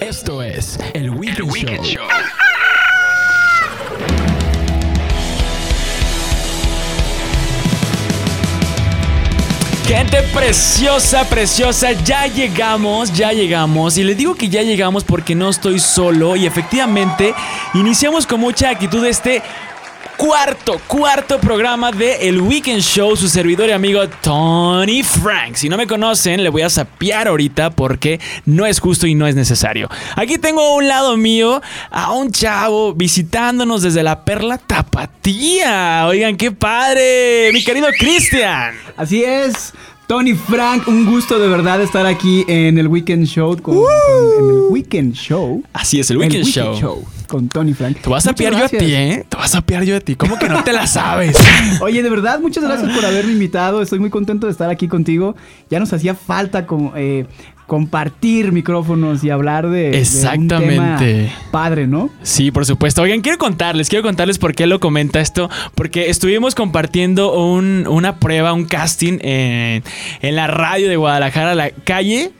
Esto es el Weekend, Show. Gente preciosa, preciosa, ya llegamos, ya llegamos. Y les digo que ya llegamos porque no estoy solo. Y efectivamente, iniciamos con mucha actitud este cuarto, cuarto programa de El Weekend Show, su servidor y amigo Tony Frank. Si no me conocen, le voy a sapear ahorita porque no es justo y no es necesario. Aquí tengo a un lado mío a un chavo visitándonos desde la Perla Tapatía. Oigan, qué padre, mi querido Cristian. Así es. Tony Frank, un gusto de verdad estar aquí en el Weekend Show. Con, con- en el Weekend Show. Así es, el El Weekend, Show. Con Tony Frank. Te vas a sapear yo a ti, ¿eh? Te vas a sapear yo a ti. ¿Cómo que no te la sabes? Oye, de verdad, muchas gracias por haberme invitado. Estoy muy contento de estar aquí contigo. Ya nos hacía falta como, eh, compartir micrófonos y hablar de, de Exactamente. un tema padre, ¿no? Sí, por supuesto. Oigan, quiero contarles, quiero contarles por qué lo comenta esto. Porque estuvimos compartiendo un- una prueba, un casting en, en la radio de Guadalajara, la calle.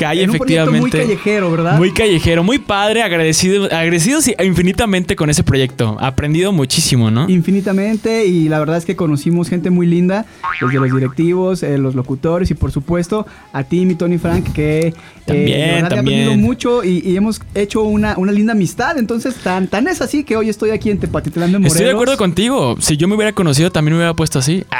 Calle, en un proyecto efectivamente. muy callejero, ¿verdad? Muy callejero, muy padre, agradecido, agradecidos infinitamente con ese proyecto. Aprendido muchísimo, ¿no? Infinitamente y la verdad es que conocimos gente muy linda, desde los directivos, eh, los locutores y por supuesto a ti, mi Tony Frank, que eh, También, de verdad he también. aprendido mucho y, y hemos hecho una, una linda amistad. Entonces, tan, tan es así que hoy estoy aquí en Tepatitlán de Morelos. Estoy de acuerdo contigo. Si yo me hubiera conocido, también me hubiera puesto así.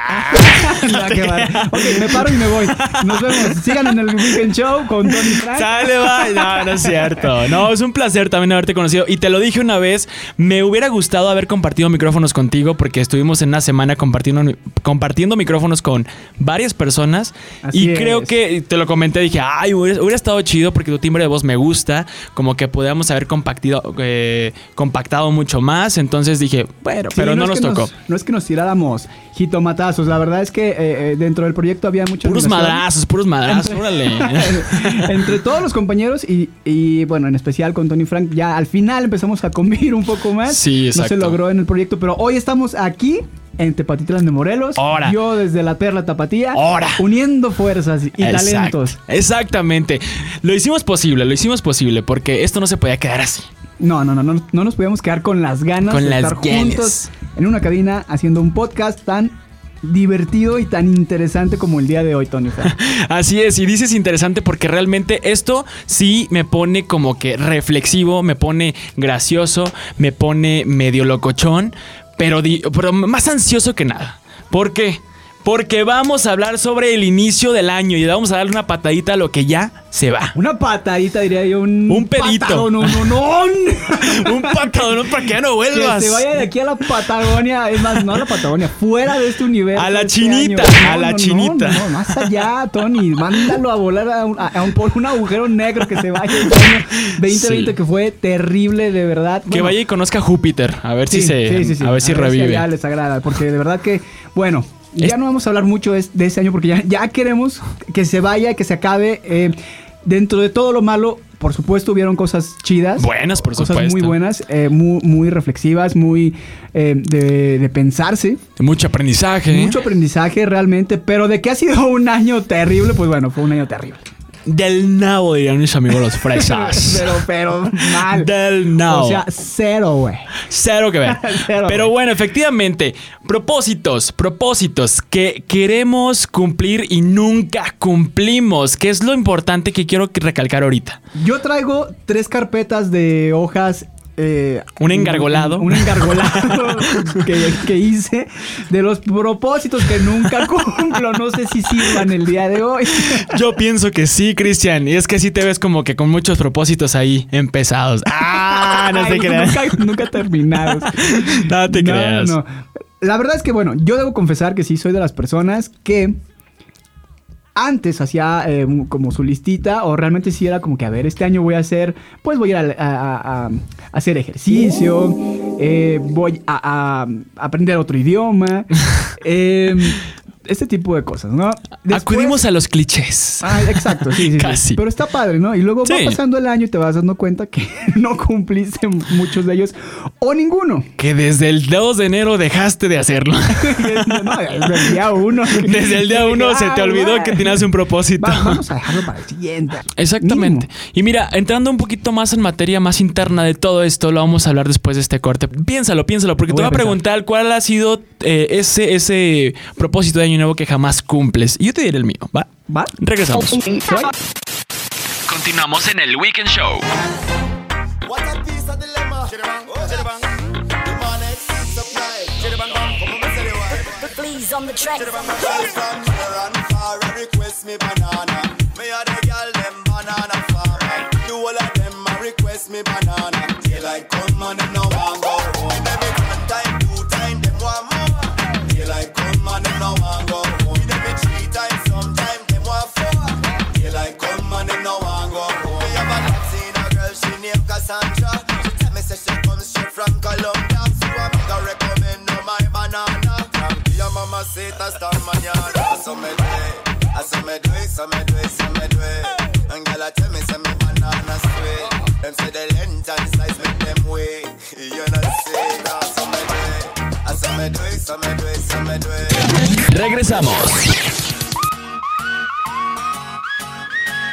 Ah, qué bárbaro. ok, me paro y me voy. Nos vemos. Sigan en el Weekend Show con Tony Frank. Sale, va. No, no es cierto. No, es un placer también haberte conocido. Y te lo dije una vez, me hubiera gustado haber compartido micrófonos contigo porque estuvimos en una semana compartiendo, compartiendo micrófonos con varias personas. Así y creo que te lo comenté, dije, ay, hubiera, hubiera estado chido porque tu timbre de voz me gusta, como que podíamos haber compactido, eh, compactado mucho más. Entonces dije, bueno, Sí, pero no, nos tocó. no es que nos tiráramos jitomatazos. La verdad es que eh, eh, dentro del proyecto había mucha Puros madrazos, puros madrazos, órale. Entre todos los compañeros y, y, bueno, en especial con Tony Frank, ya al final empezamos a convivir un poco más. Sí, No se exacto. logró en el proyecto, pero hoy estamos aquí en Tepatitlán de Morelos. Ahora. Yo desde la Perla Tapatía. Ahora. Uniendo fuerzas y Exacto, talentos. Exactamente. Lo hicimos posible, lo hicimos posible porque esto no se podía quedar así. No, no, no, no, no nos podíamos quedar con las ganas Con de las estar ganas. juntos en una cabina haciendo un podcast tan divertido y tan interesante como el día de hoy, Tony. Así es, y dices interesante porque realmente esto sí me pone como que reflexivo, me pone gracioso, me pone medio locochón, pero, pero más ansioso que nada. ¿Por qué? Porque vamos a hablar sobre el inicio del año y vamos a darle una patadita a lo que ya se va. Una patadita, diría yo. Un, Un pedito. patadón, no, no, no. Un patadón para que ya no Que vuelvas. se vaya de aquí a la Patagonia, es más, no a la Patagonia, fuera de este universo. A la este chinita, a la no, chinita. No, más allá, Tony, mándalo a volar a un, a un- por un agujero negro que se vaya este año 2020 Sí. que fue terrible, de verdad. Que vaya y conozca a Júpiter, a ver si se, a ver si revive. ya les agrada, porque de verdad que, bueno, Es- ya no vamos a hablar mucho de, de ese año porque ya, ya queremos que se vaya, que se acabe. eh, dentro de todo lo malo, por supuesto, hubieron cosas chidas. Buenas, por cosas supuesto. muy buenas, eh, muy, muy reflexivas, muy eh, de, de pensarse. Mucho aprendizaje. Mucho aprendizaje realmente, pero de que ha sido un año terrible, pues bueno, fue un año terrible. Del nabo, dirían mis amigos los fresas. pero, pero mal. Del nabo. O sea, cero, güey. Cero que ver. Cero, Pero bueno, efectivamente, propósitos, propósitos que queremos cumplir y nunca cumplimos, que es lo importante que quiero recalcar ahorita. Yo traigo tres carpetas de hojas. Eh, Un engargolado. Un, un engargolado que, que hice de los propósitos que nunca cumplo. No sé si sirvan el día de hoy. Yo pienso que sí, Cristian, y es que sí te ves como que con muchos propósitos ahí empezados. Ah, no te Ay, creas. Nunca, nunca terminados. No te No, creas. no. La verdad es que, bueno, yo debo confesar que sí soy de las personas que antes hacía eh, como su listita o realmente sí era como que, a ver, este año voy a hacer, pues voy a ir a, a- a- a hacer ejercicio, eh, voy a, a aprender otro idioma. eh, este tipo de cosas, ¿no? Acudimos a los clichés. Ah, exacto, sí, sí, Casi. Pero está padre, ¿no? Y luego Sí. va pasando el año y te vas dando cuenta que no cumpliste muchos de ellos o ninguno. Que desde el 2 de enero dejaste de hacerlo. no, desde el día uno. Desde el día 1 se te Ah, olvidó que tenías un propósito. Va- vamos a dejarlo para el siguiente. Exactamente. Mínimo. Y mira, entrando un poquito más en materia más interna de todo esto, lo vamos a hablar después de este corte. Piénsalo, piénsalo, porque te voy a preguntar cuál ha sido eh, ese, ese propósito de año nuevo que jamás cumples. Y yo te diré el mío, ¿va? ¿Va? Regresamos. Continuamos en el Weekend Show. What a piece of dilemma. Chiribang, chiribang. The man exceeds supply. Chiribang, come on. Please the track. And banana. Banana of them request me banana. Come no go no want go home. Every three times, sometime them want four. Come and them no want go home. Me have a girl, she named Cassandra. She tell me say she straight from Colombia. I make her recommend her my banana. Your mama say. So me me me me. And I tell me say banana sweet. Them say the length and size make them wait. You know say that so me do Regresamos.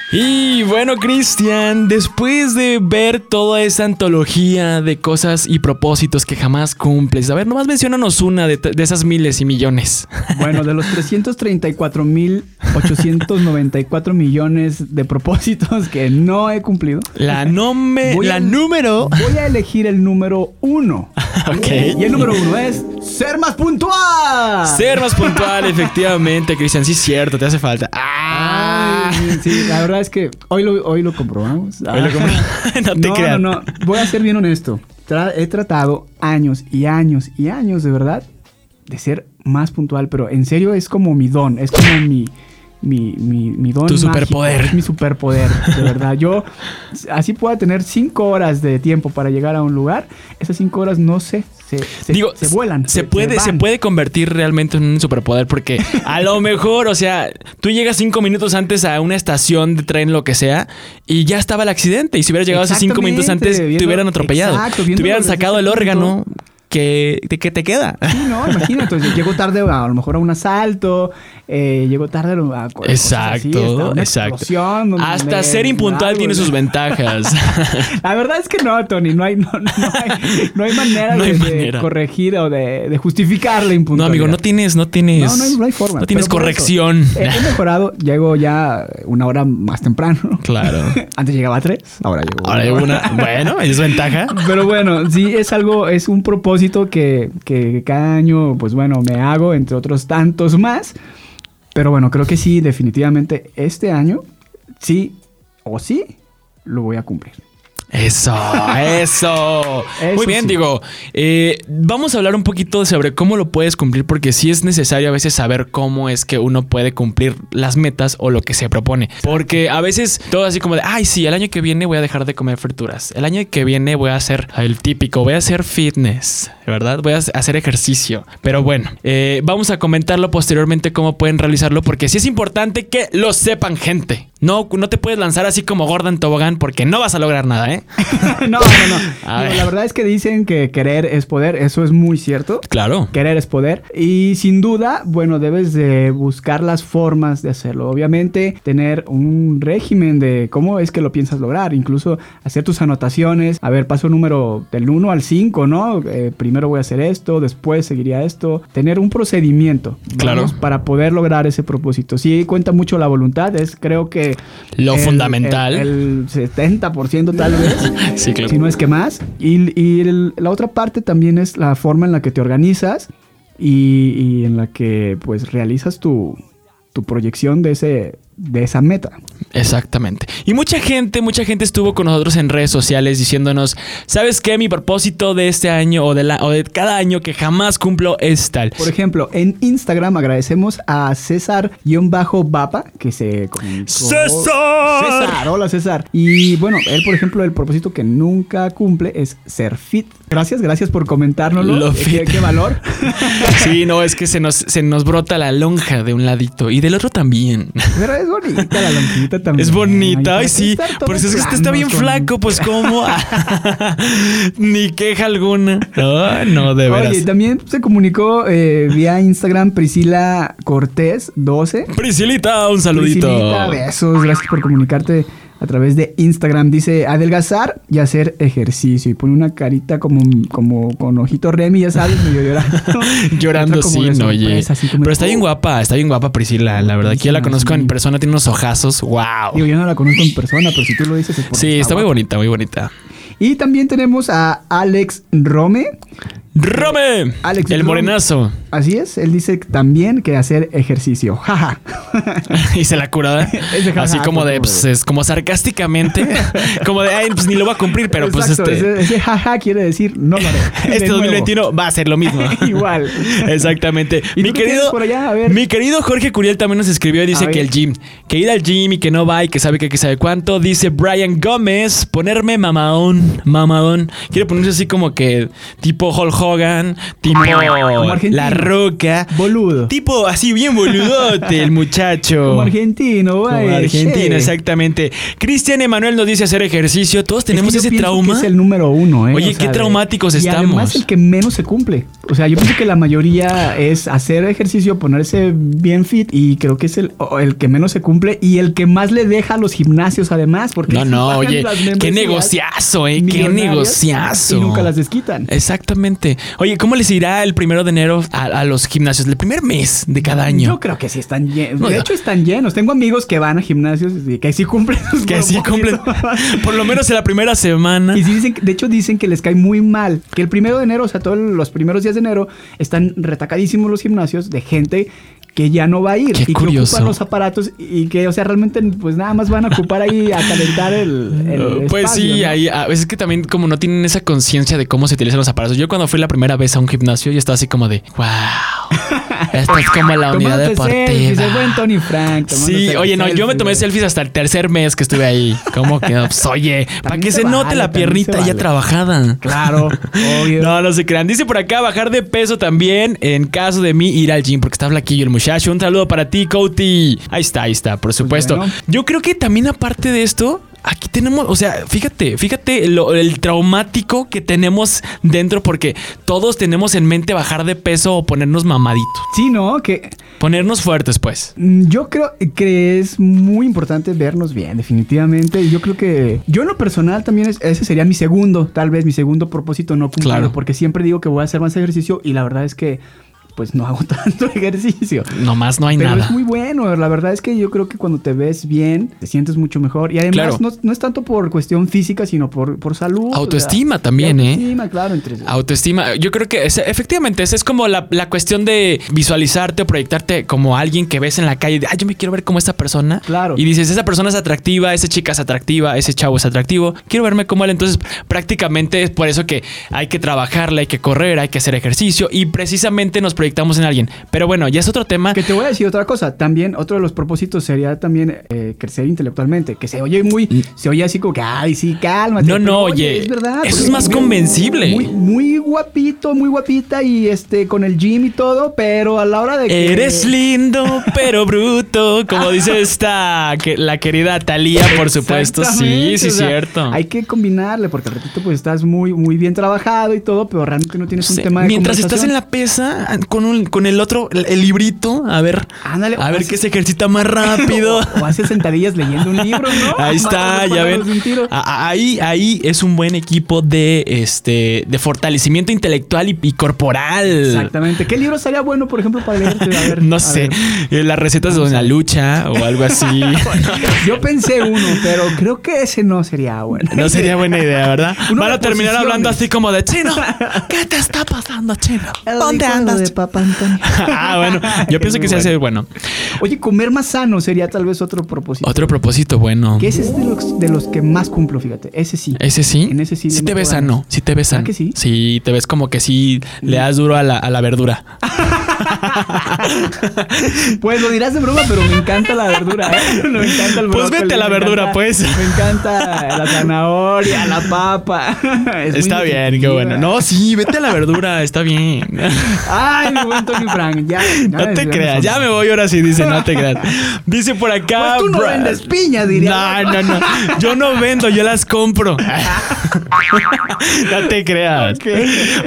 Y bueno, Cristian, después de ver toda esa antología de cosas y propósitos que jamás cumples, a ver, nomás menciónanos una de, de esas miles y millones. Bueno, de los 334.894 millones de propósitos que no he cumplido, La, nome- Voy la a- número. voy a elegir el número uno. Ok. Y el número uno es ser más puntual. Ser más puntual, efectivamente, Cristian. Sí, es cierto, te hace falta. ¡Ah! Ay, sí, la verdad es que hoy lo, hoy lo comprobamos. Hoy lo compro- no te no, creas. no, no. Voy a ser bien honesto. Tra- he tratado años y años y años, de verdad, de ser más puntual, pero en serio es como mi don, es como mi, mi, mi, mi don. Tu mágico, superpoder. Es mi superpoder, de verdad. Yo, así pueda tener cinco horas de tiempo para llegar a un lugar, esas cinco horas no sé, se, se, Digo, se vuelan. Se, puede, se puede convertir realmente en un superpoder porque a lo mejor, o sea, tú llegas cinco minutos antes a una estación de tren, lo que sea, y ya estaba el accidente. Y si hubieras llegado hace cinco minutos antes, te hubieran atropellado. exacto, te hubieran sacado el punto. Que, de que te queda. Sí, no, imagínate, entonces llego tarde a, a lo mejor a un asalto, eh, llego tarde a, a cosas así, hasta Exacto, una exacto. Hasta ser impuntual algo, tiene ¿no? sus ventajas. La verdad es que no, Tony, no hay, no, no hay, no hay manera, No hay de, de manera. corregir o de, de justificar la no, impuntualidad. amigo, no tienes, no tienes. No, no hay, no hay forma. No tienes corrección. eso, eh, he mejorado, llego ya una hora más temprano. Claro. Antes llegaba a tres, ahora llego. Ahora hay una. Bueno, es ventaja. Pero bueno, sí, es algo, es un propósito que, que cada año, pues bueno, me hago, entre otros tantos más. Pero bueno, creo que sí, definitivamente este año, sí o sí, lo voy a cumplir. Eso, eso. Eso Muy bien, sí. digo. eh, vamos a hablar un poquito sobre cómo lo puedes cumplir, porque sí es necesario a veces saber cómo es que uno puede cumplir las metas o lo que se propone. Porque a veces todo así como de, ay, sí, el año que viene voy a dejar de comer frituras. El año que viene voy a hacer el típico, voy a hacer fitness, ¿verdad? Voy a hacer ejercicio. Pero bueno, eh, vamos a comentarlo posteriormente cómo pueden realizarlo, porque sí es importante que lo sepan, gente. No, no te puedes lanzar así como Gordon Tobogán porque no vas a lograr nada, ¿eh? no, no, no. La verdad es que dicen que querer es poder, eso es muy cierto. Claro. Querer es poder. Y sin duda, bueno, debes de buscar las formas de hacerlo. Obviamente, tener un régimen de cómo es que lo piensas lograr. Incluso hacer tus anotaciones. A ver, paso número del 1 al 5, ¿no? Eh, primero voy a hacer esto, después seguiría esto. Tener un procedimiento. Claro. vamos, Para poder lograr ese propósito. Sí, cuenta mucho la voluntad. Es creo que... Lo el- fundamental. El, el 70% tal vez. Sí, claro. Si no es que más. Y, y el- la otra parte también es la forma en la que te organizas y, y en la que pues realizas tu, tu proyección de ese de esa meta. Exactamente. Y mucha gente, mucha gente estuvo con nosotros en redes sociales diciéndonos, ¿sabes qué? Mi propósito de este año o de, la, o de cada año que jamás cumplo es tal. Por ejemplo, en Instagram agradecemos a César-Bapa, que se comunicó. ¡César! César, hola César. Y bueno, él, por ejemplo, el propósito que nunca cumple es ser fit. Gracias, gracias por comentárnoslo. Lo Eh, ¿Qué, valor. Sí, no, es que se nos, se nos brota la lonja de un ladito y del otro también. Pero es bonita la lonjita también. Es bonita, Ay, sí. Por eso es que usted está bien con- flaco, pues cómo. Ni queja alguna. No, no, de veras. Oye, también se comunicó eh, vía Instagram Priscila Cortés 12. Priscilita, un saludito. Priscilita, besos, gracias por comunicarte a través de Instagram. Dice adelgazar y hacer ejercicio. Y pone una carita como, como con ojito Remy, ya sabes, medio llorando. Llorando, sí, no, oye. sorpresa, así como- Pero está bien guapa, está bien guapa Priscila, la verdad. Que yo la conozco en persona, tiene unos ojazos. Wow. Digo, yo no la conozco en persona, pero si tú lo dices es Sí, está muy bonita, muy bonita. Y también tenemos a Alex Rome. Rome, Alex el Rome. morenazo. Así es, él dice también que hacer ejercicio. Jaja. y se la jaja, Así como de, pues, es como sarcásticamente. como de, ay, pues ni lo va a cumplir, pero pues este. ese, ese jaja quiere decir no lo haré. Este nuevo. 2021 va a ser lo mismo. Igual. Exactamente. ¿Y Mi querido, por allá? A ver. mi querido Jorge Curiel también nos escribió y dice que el gym, que ir al gym y que no va y que sabe que, que sabe cuánto. Dice Brian Gómez, ponerme mamadón, mamadón. Quiere ponerse así como que tipo Hulk Hogan, tipo. La Roca. Boludo. Tipo así bien boludote el muchacho. Como argentino, Como argentino, exactamente. Cristian Emanuel nos dice hacer ejercicio. Todos tenemos Es que yo ese trauma. que es el número uno, ¿eh? Oye, qué traumáticos y estamos. además el que menos se cumple. O sea, yo pienso que la mayoría es hacer ejercicio, ponerse bien fit y creo que es el, el que menos se cumple y el que más le deja a los gimnasios además. Porque No, no, oye, qué negociazo, eh, qué negociazo. Y nunca las desquitan. Exactamente. Oye, ¿cómo les irá el primero de enero a, a los gimnasios? El primer mes de cada año. Yo creo que sí están llenos. No, de hecho, están llenos. Tengo amigos que van a gimnasios y que sí cumplen que así cumplen. Por lo menos en la primera semana. Y sí dicen, que- de hecho dicen que les cae muy mal, que el primero de enero, o sea, todos los primeros días de enero, están retacadísimos los gimnasios de gente que ya no va a ir Qué y curioso. que ocupan los aparatos y que, o sea, realmente pues nada más van a ocupar ahí a calentar el, el pues espacio, sí, ¿no? ahí a veces que también como no tienen esa conciencia de cómo se utilizan los aparatos. Yo cuando fui la primera vez a un gimnasio, yo estaba así como de, wow, esta es como la unidad selfies, deportiva. el buen Tony Frank. Sí, oye, no, yo me selfies, tomé selfies hasta el tercer mes que estuve ahí. ¿Cómo que? Pues, oye, para que se note la piernita ya vale. trabajada. Claro, obvio. No, no se crean. Dice por acá bajar de peso también. En caso de mí, ir al gym, porque está flaquillo el muchacho. Un saludo para ti, Cody. Ahí está, ahí está, por supuesto. bueno. Yo creo que también, aparte de esto. Aquí tenemos, o sea, fíjate, fíjate lo- el traumático que tenemos dentro porque todos tenemos en mente bajar de peso o ponernos mamaditos. Sí, ¿no? Que Ponernos fuertes, pues. Mm, Yo creo que es muy importante vernos bien, definitivamente. Yo creo que yo en lo personal también es- ese sería mi segundo, tal vez mi segundo propósito no cumplido, Claro. porque siempre digo que voy a hacer más ejercicio y la verdad es que pues no hago tanto ejercicio. Nomás no hay Pero nada. es muy bueno, la verdad es que yo creo que cuando te ves bien, te sientes mucho mejor. Y además Claro. no, no es tanto por cuestión física, sino por, por salud. Autoestima o sea, también, ¿eh? Autoestima, claro, entre... Autoestima, yo creo que es- efectivamente esa es como la, la cuestión de visualizarte o proyectarte como alguien que ves en la calle, de, ah, yo me quiero ver como esta persona. Claro. Y dices, esa persona es atractiva, esa chica es atractiva, ese chavo es atractivo, quiero verme como él. Entonces, prácticamente es por eso que hay que trabajarle, hay que correr, hay que hacer ejercicio y precisamente nos proyectamos en alguien. Pero bueno, ya es otro tema. Que te voy a decir otra cosa. También otro de los propósitos sería también eh, crecer intelectualmente. Que se oye muy, se oye así como que, ay, sí, cálmate. No, no, oye, es verdad. eso es más muy- convencible. Muy, muy guapito, muy guapita y este con el gym y todo, pero a la hora de que Eres lindo, pero bruto, como dice esta, que, la querida Talía, por supuesto. Sí, sí, o sea, cierto. Hay que combinarle porque al ratito pues estás muy, muy bien trabajado y todo, pero realmente no tienes un tema de Mientras estás en la pesa con, un- con el otro, el, el librito, a ver, Ándale, a ver qué se ejercita más rápido. o, o haces sentadillas leyendo un libro, ¿no? Ahí está, ya ven. Ahí, ahí es un buen equipo de este de fortalecimiento intelectual y, y corporal. Exactamente. ¿Qué libro sería bueno, por ejemplo, para leerte? A ver, No a sé, ver. eh, las recetas de Doña Lucha o algo así. Yo pensé uno, pero creo que ese no sería bueno. No sería buena idea, ¿verdad? Uno Van a terminar hablando así como de chino. ¿Qué te está pasando, chino? ¿Dónde andas? de papá papa, Antonio. ah, bueno, yo pienso que se hace bueno. Oye, comer más sano sería tal vez otro propósito. Otro propósito bueno. Que ese es de los, de los que más cumplo, fíjate. Ese sí. Ese sí. En ese sí le te ves sano. Sí te ves ¿Verdad sano. que sí? Sí, te ves como que sí le das duro a la, a la verdura. Pues lo dirás de broma, pero me encanta la verdura, ¿eh? Me encanta el Pues vete a la verdura, encanta- pues. Me encanta la zanahoria, la papa. Es Está bien, qué bueno. No, sí, vete a la verdura, está bien. Ay, mi buen Tony Frank, ya. ya No te creas, ya me voy ahora sí, dice, no te creas. Dice por acá. Pues tú no vendes piña, diría. No, no, no. Yo no vendo, yo las compro. no te creas.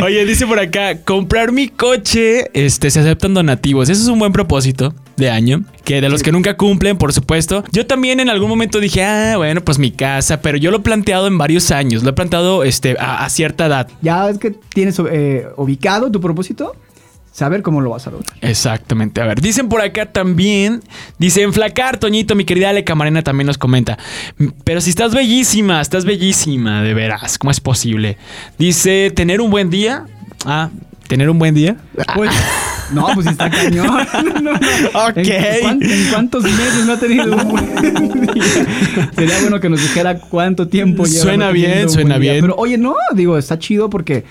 Oye, dice por acá, comprar mi coche, este, se aceptan donativos. Eso es un buen propósito de año, que de los que nunca cumplen, por supuesto. Yo también en algún momento dije, ah, bueno, pues mi casa, pero yo lo he planteado en varios años, lo he planteado este, a, a cierta edad. Ya es que tienes eh, ubicado tu propósito, saber cómo lo vas a lograr. Exactamente. A ver, dicen por acá también. Dice, enflacar, Toñito, mi querida Ale Camarena también nos comenta. Pero si estás bellísima, estás bellísima, de veras. ¿Cómo es posible? Dice, tener un buen día. Ah, tener un buen día. Pues, no, pues está cañón. No, no. Ok. ¿En, cuán- en cuántos meses no ha tenido un buen día? Sería bueno que nos dijera cuánto tiempo lleva. Suena no bien, suena día. bien. Pero oye, no, digo, está chido porque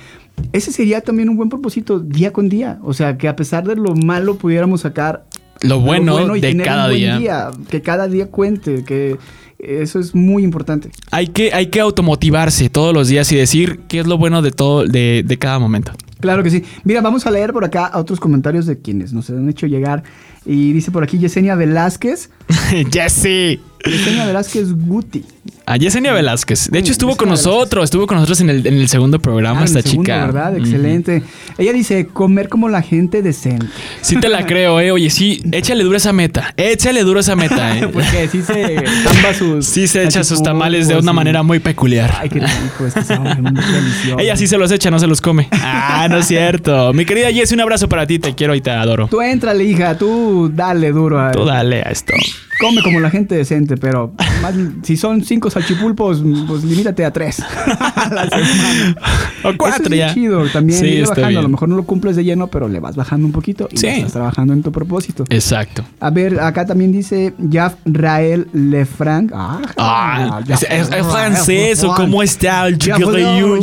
ese sería también un buen propósito día con día. O sea, que a pesar de lo malo pudiéramos sacar Lo bueno, de cada buen día. Que cada día cuente, que eso es muy importante. Hay que, hay que automotivarse todos los días y decir qué es lo bueno de todo, de, de cada momento. Claro que sí. Mira, vamos a leer por acá otros comentarios de quienes nos han hecho llegar. Y dice por aquí Yesenia Velázquez. Jessy. Yesenia Velázquez Guti. A Yesenia Velázquez. De hecho, estuvo con nosotros. Estuvo con nosotros en el, en el segundo programa, Ah, esta el segundo, chica. ¿verdad? Excelente. Ella dice, comer como la gente decente. Sí te la creo, eh. Oye, sí, échale duro esa meta. Échale duro esa meta, eh. Porque sí se tamba sus... Sí se echa sus tamales de una manera muy peculiar. Ay, qué rico, es que saben muy delicioso. Ella sí se los echa, no se los come. Ah, no es cierto. Mi querida Jess, un abrazo para ti. Te quiero y te adoro. Tú éntrale, hija, tú dale duro a... Tú dale a esto. Come como la gente decente, pero más- si son cinco salchipulpos, pues limítate a tres. a la semana. O cuatro Eso es ya. chido. También Sí, bajando. A lo mejor no lo cumples de lleno, pero le vas bajando un poquito y Sí. estás trabajando en tu propósito. Exacto. A ver, acá también dice Jaf Rael Lefranc. Ah, Ah, es, es- es francés o cómo está el. Jaf Rael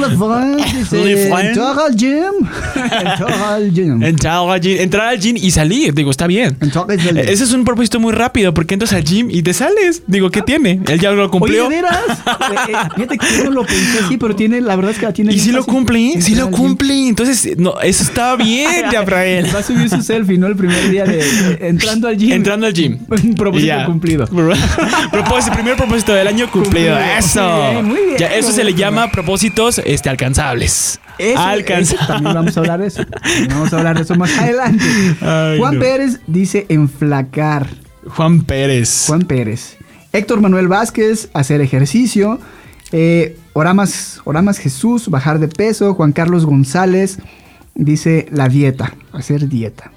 Lefranc. Entrar al gym. Entrar al gym. Entrar al gym, entrar al gym y salir. Digo, está bien. Entrar. Ese es un propósito muy rápido porque entras al gym y te sales. Digo, ¿qué tiene? Él ya lo cumplió. Oye, ¿de veras? Eh, eh, fíjate que yo no lo pensé así, pero tiene, la verdad es que la tiene y sí lo cumple, ¿eh? sí lo cumple. Entonces, no, eso está bien, Rafael. Va a subir su selfie, ¿no? El primer día de, de- entrando al gym. Entrando al gym. Propósito Y ya. cumplido. propósito, primer propósito del año cumplido. Cumplido. Eso. Muy bien, muy bien. Ya, eso se le llama propósitos este, alcanzables. Eso, Alcanzables. eso también vamos a hablar de eso. Vamos a hablar de eso más adelante. Ay, Juan no. Pérez dice enflacar. Juan Pérez. Juan Pérez. Héctor Manuel Vázquez, hacer ejercicio. Eh, Oramas, Oramas Jesús, bajar de peso. Juan Carlos González dice la dieta, hacer dieta.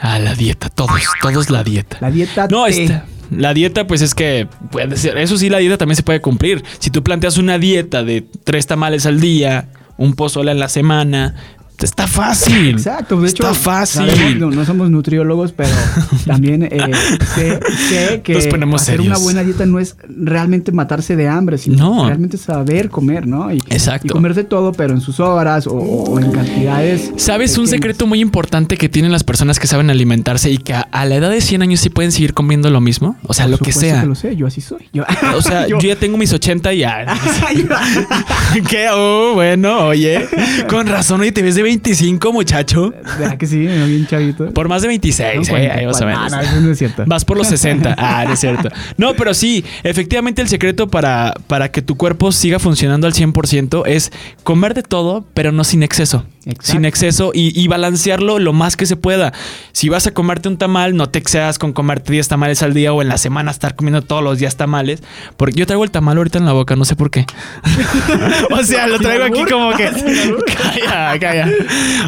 Ah, la dieta, todos, todos la dieta. La dieta No, esta. La dieta, pues es que puede ser. Eso sí, la dieta también se puede cumplir. Si tú planteas una dieta de tres tamales al día, un pozole en la semana, está fácil. Exacto, de hecho, está fácil. sabemos, no, no somos nutriólogos, pero también eh, sé, sé que hacer serios. una buena dieta no es realmente matarse de hambre, sino No. realmente saber comer, ¿no? Y, Exacto. y comer de todo, pero en sus horas o, o en cantidades. ¿Sabes un secreto muy importante que tienen las personas que saben alimentarse y que a, a la edad de 100 años sí pueden seguir comiendo lo mismo? O sea, Por lo que sea. lo sé, yo así soy. Yo- O sea, yo, ya tengo mis 80 y ya. ¿Qué? Oh, bueno, oye. Con razón, oye, te ves de 25, muchacho. ¿Verdad que sí? ¿No? Bien chavito. Por más de 26, Son eh, 40, ahí más o menos. Ah, no, eso no es cierto. Vas por los 60. Ah, no es cierto. No, pero sí, efectivamente el secreto para, para que tu cuerpo siga funcionando al 100% es comer de todo, pero no sin exceso. Exacto. Sin exceso y, y balancearlo lo más que se pueda. Si vas a comerte un tamal, no te excedas con comerte 10 tamales al día o en la semana estar comiendo todos los días tamales. Porque yo traigo el tamal ahorita en la boca, no sé por qué. o sea, lo traigo aquí como que... calla, calla.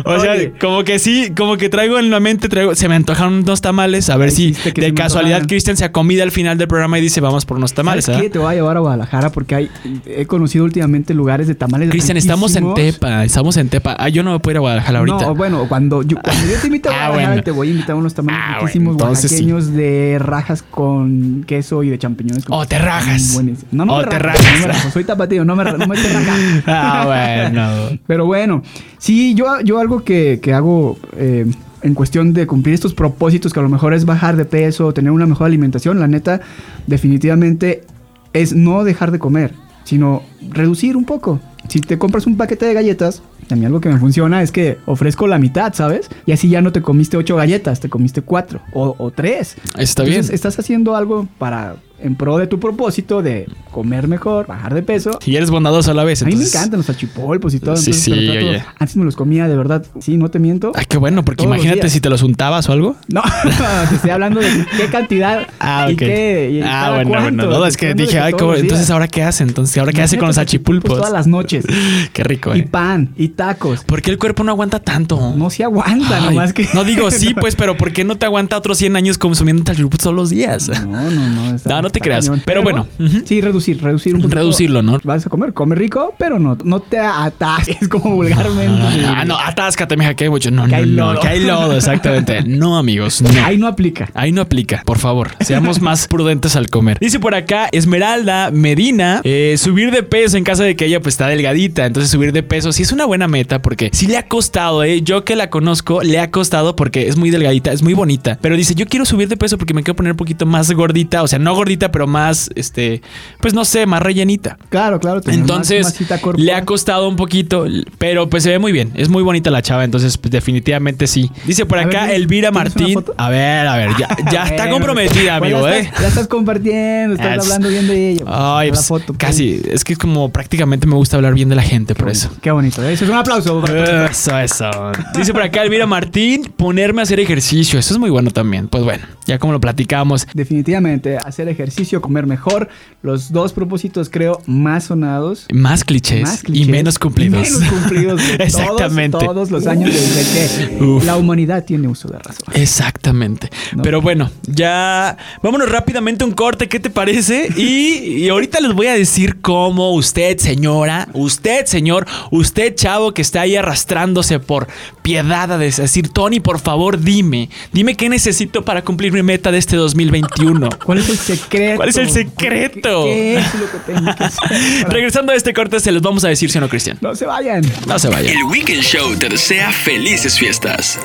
O sea, como que sí, como que traigo en la mente, traigo, se me antojaron unos tamales. A ver si de casualidad. Cristian se acomida al final del programa y dice, vamos por unos tamales. ¿Sabes qué? Te voy a llevar a Guadalajara porque hay, he conocido últimamente lugares de tamales. Cristian, estamos en. Tepa, estamos en Tepa. Ah, yo no me puedo ir a Guadalajara ahorita. No, bueno, cuando yo, cuando yo te invito a Ah, Guadalajara, bueno. te voy a invitar a unos tamales Ah, riquísimos bueno, sí. de rajas con queso y de champiñones. Oh, te rajas. No, no Oh, me te rajo, rajas. no me rajo. Soy tapatío, no me, no me estoy rajando. Ah, bueno. Pero bueno, sí, yo, yo algo que, que hago eh, en cuestión de cumplir estos propósitos, que a lo mejor es bajar de peso, tener una mejor alimentación, la neta, definitivamente es no dejar de comer, sino reducir un poco. Si te compras un paquete de galletas, a mí algo que me funciona es que ofrezco la mitad, ¿sabes? Y así ya no te comiste ocho galletas, te comiste cuatro o, o tres. Está Entonces, bien. Estás haciendo algo para, en pro de tu propósito de comer mejor, bajar de peso Y eres bondadoso a la vez. a mí me entonces- encantan los salchipolpos y todo. Sí, entonces, sí, pero oye. Antes me los comía de verdad. Sí, no te miento. Ay, qué bueno, porque Todos imagínate si te los untabas o algo. No, te estoy hablando de qué cantidad Ah, y qué. y ah, bueno, cuánto. bueno. No, es que dije, ay, todos ¿cómo- entonces ahora qué hace? Entonces, ¿ahora qué hace con los salchipulpos? Todas las noches. Qué rico, Y eh. pan, y tacos. ¿Por qué el cuerpo no aguanta tanto? No se aguanta, Ay, nomás que. No digo sí, pues, pero ¿por qué no te aguanta otros 100 años consumiendo salchipulpos todos los días? No, no, no. No, te creas. cañón. Pero bueno. Sí, reducir, reducir un poquito. Reducirlo, ¿no? Vas a comer, come rico, pero no, no te atasques como vulgarmente. Ah, no, atáscate, mija, que hay mucho. No, Que no, hay no, que hay lodo, exactamente. No, amigos, no. Ahí no aplica. Ahí no aplica, por favor. Seamos más prudentes al comer. Dice por acá Esmeralda Medina, eh, subir de peso en caso de que ella pues está delgadita. Entonces subir de peso sí es una buena meta porque sí le ha costado, eh. Yo que la conozco, le ha costado porque es muy delgadita, es muy bonita. Pero dice, yo quiero subir de peso porque me quiero poner un poquito más gordita. O sea, no gordita, pero más, este, pues no sé, más rellenita. Claro, claro. más Entonces, masita corporal. le ha costado un poquito, pero pues se ve muy bien. Es muy bonita la chava, entonces pues, definitivamente sí. Dice por A acá ver, Elvira ¿tienes una Martín. A ver, a ver, ya, ya está comprometida, pues, amigo, ya ¿eh? Ya estás compartiendo, estás Es- hablando bien de ella. Ay, La pues, foto, pues. casi. Es que es como prácticamente me gusta hablar bien de la gente, por eso. Qué bonito. Eso es un aplauso. Eso, eso. Dice por acá Elvira Martín, ponerme a hacer ejercicio. Eso es muy bueno también. Pues bueno, ya como lo platicamos. Definitivamente, hacer ejercicio, comer mejor. Los dos propósitos, creo, más sonados. Más clichés, Más clichés y menos cumplidos. y menos cumplidos Exactamente. Todos, todos los años desde que Uf. la humanidad tiene uso de razón. Exactamente. No. Pero bueno, ya vámonos rápidamente un corte, ¿qué te parece? Y, y ahorita les voy a decir cómo usted, señora, usted, señor, usted, chavo, que está ahí arrastrándose por piedad a decir, Tony, por favor, dime, dime qué necesito para cumplir mi meta de este 2021. ¿Cuál es el secreto? ¿Cuál es el secreto? ¿Qué, qué es lo que tengo que hacer? para- Regresando a este corte, se los vamos a decir, ¿sí o no, Cristian? No se vayan. No se vayan. El Weekend Show te desea felices fiestas.